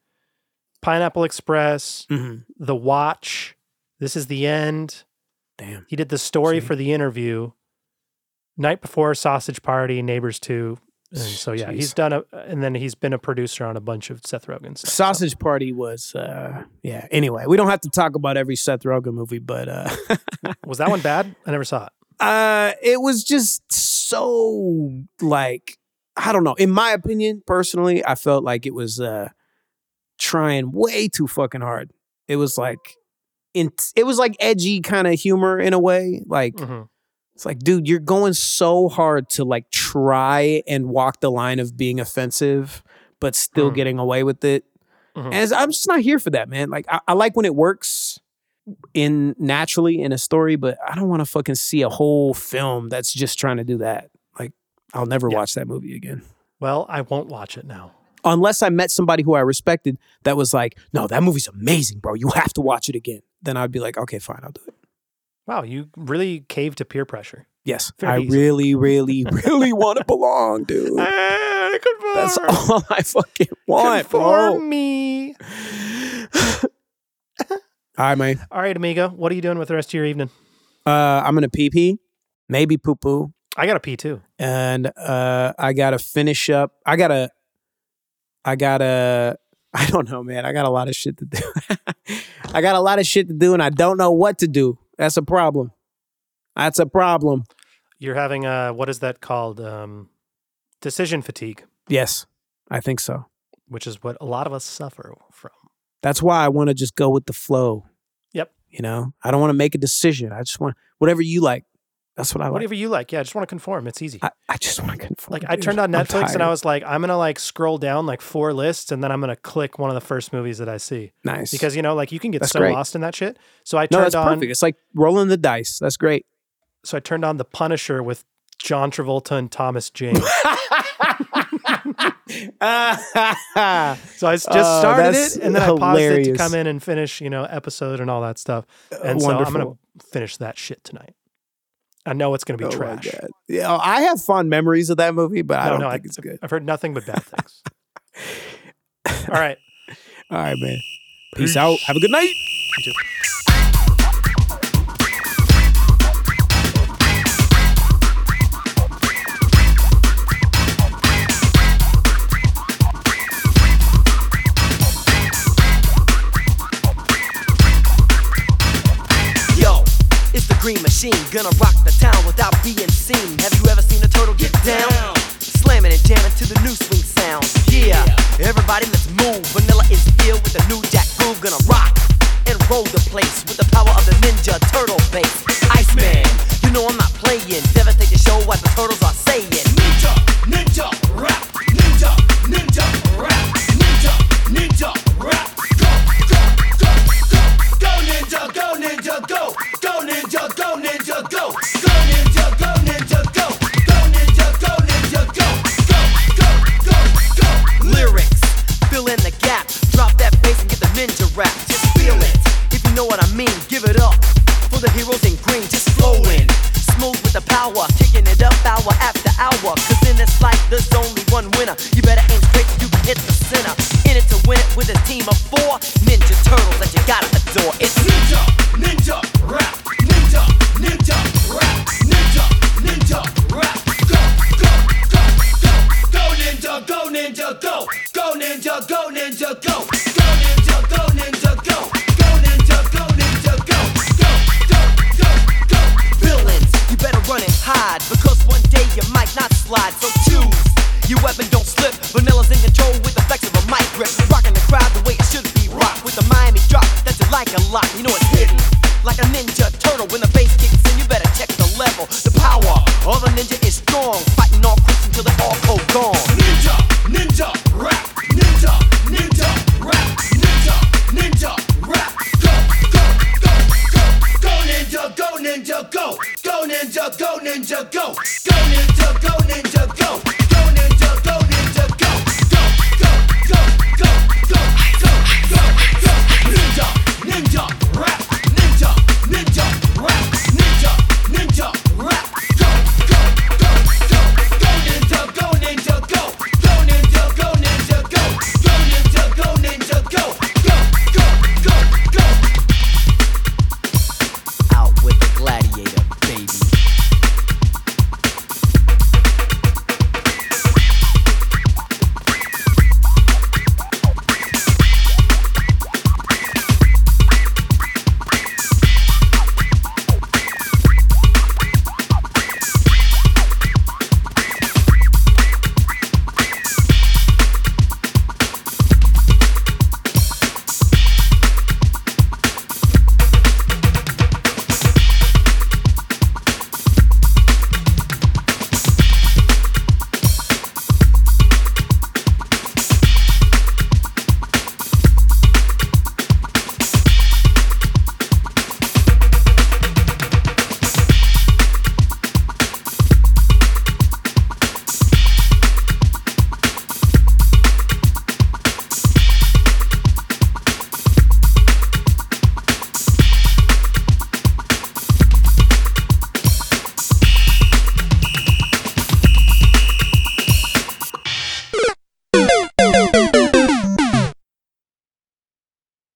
Pineapple Express, Mhm. The Watch, This is the End. Damn. He did the story See? for the interview. Night Before Sausage Party, Neighbors 2. And so yeah, he's done a and then he's been a producer on a bunch of Seth Rogen stuff. so- Sausage Party was uh yeah. Anyway, we don't have to talk about every Seth Rogen movie, but uh Was that one bad? I never saw it. uh it was just so like I don't know. In my opinion, personally, I felt like it was uh trying way too fucking hard. It was like in, it was like edgy kind of humor in a way. Like Mhm. It's like, dude, you're going so hard to like try and walk the line of being offensive, but still Mm. getting away with it. Mhm. And I'm just not here for that, man. Like I, I like when it works in naturally in a story, but I don't want to fucking see a whole film that's just trying to do that. Like I'll never watch that movie again. Well, I won't watch it now. Unless I met somebody who I respected that was like, no, that movie's amazing, bro. You have to watch it again. Then I'd be like, okay, fine, I'll do it. Wow, you really caved to peer pressure. Yes. Very I easy. really, really, really want to belong, dude. That's all I fucking want, For bro. me. All right, man. All right, amigo, what are you doing with the rest of your evening? Uh, I'm gonna pee pee, maybe poo poo, I got to pee too. and uh, I gotta finish up. I gotta, I gotta. I don't know, man. I got a lot of shit to do. I got a lot of shit to do, and I don't know what to do. That's a problem. That's a problem. You're having uh what is that called? Um decision fatigue, Yes, I think so. which is what a lot of us suffer from. That's why I want to just go with the flow. Yep. You know, I don't want to make a decision. I just want whatever you like. That's what I like. Whatever you like. Yeah, I just want to conform. It's easy. I, I just want to conform. like I turned on Netflix and I was like, I'm gonna like scroll down like four lists and then I'm gonna click one of the first movies that I see. nice Because you know, like you can get That's so great. lost in that shit. So I no, turned that's on perfect. It's like rolling the dice. That's great. so I turned on The Punisher with John Travolta and Thomas Jane. so I just Oh, started it and then I paused it to come in and finish, you know, episode and all that stuff. And so I'm gonna finish that shit tonight. I know it's gonna be Oh trash. Yeah, oh, I have fond memories of that movie, but I don't no, think I, it's good. I've heard nothing but bad things. all right. All right, man. Peace out. Have a good night.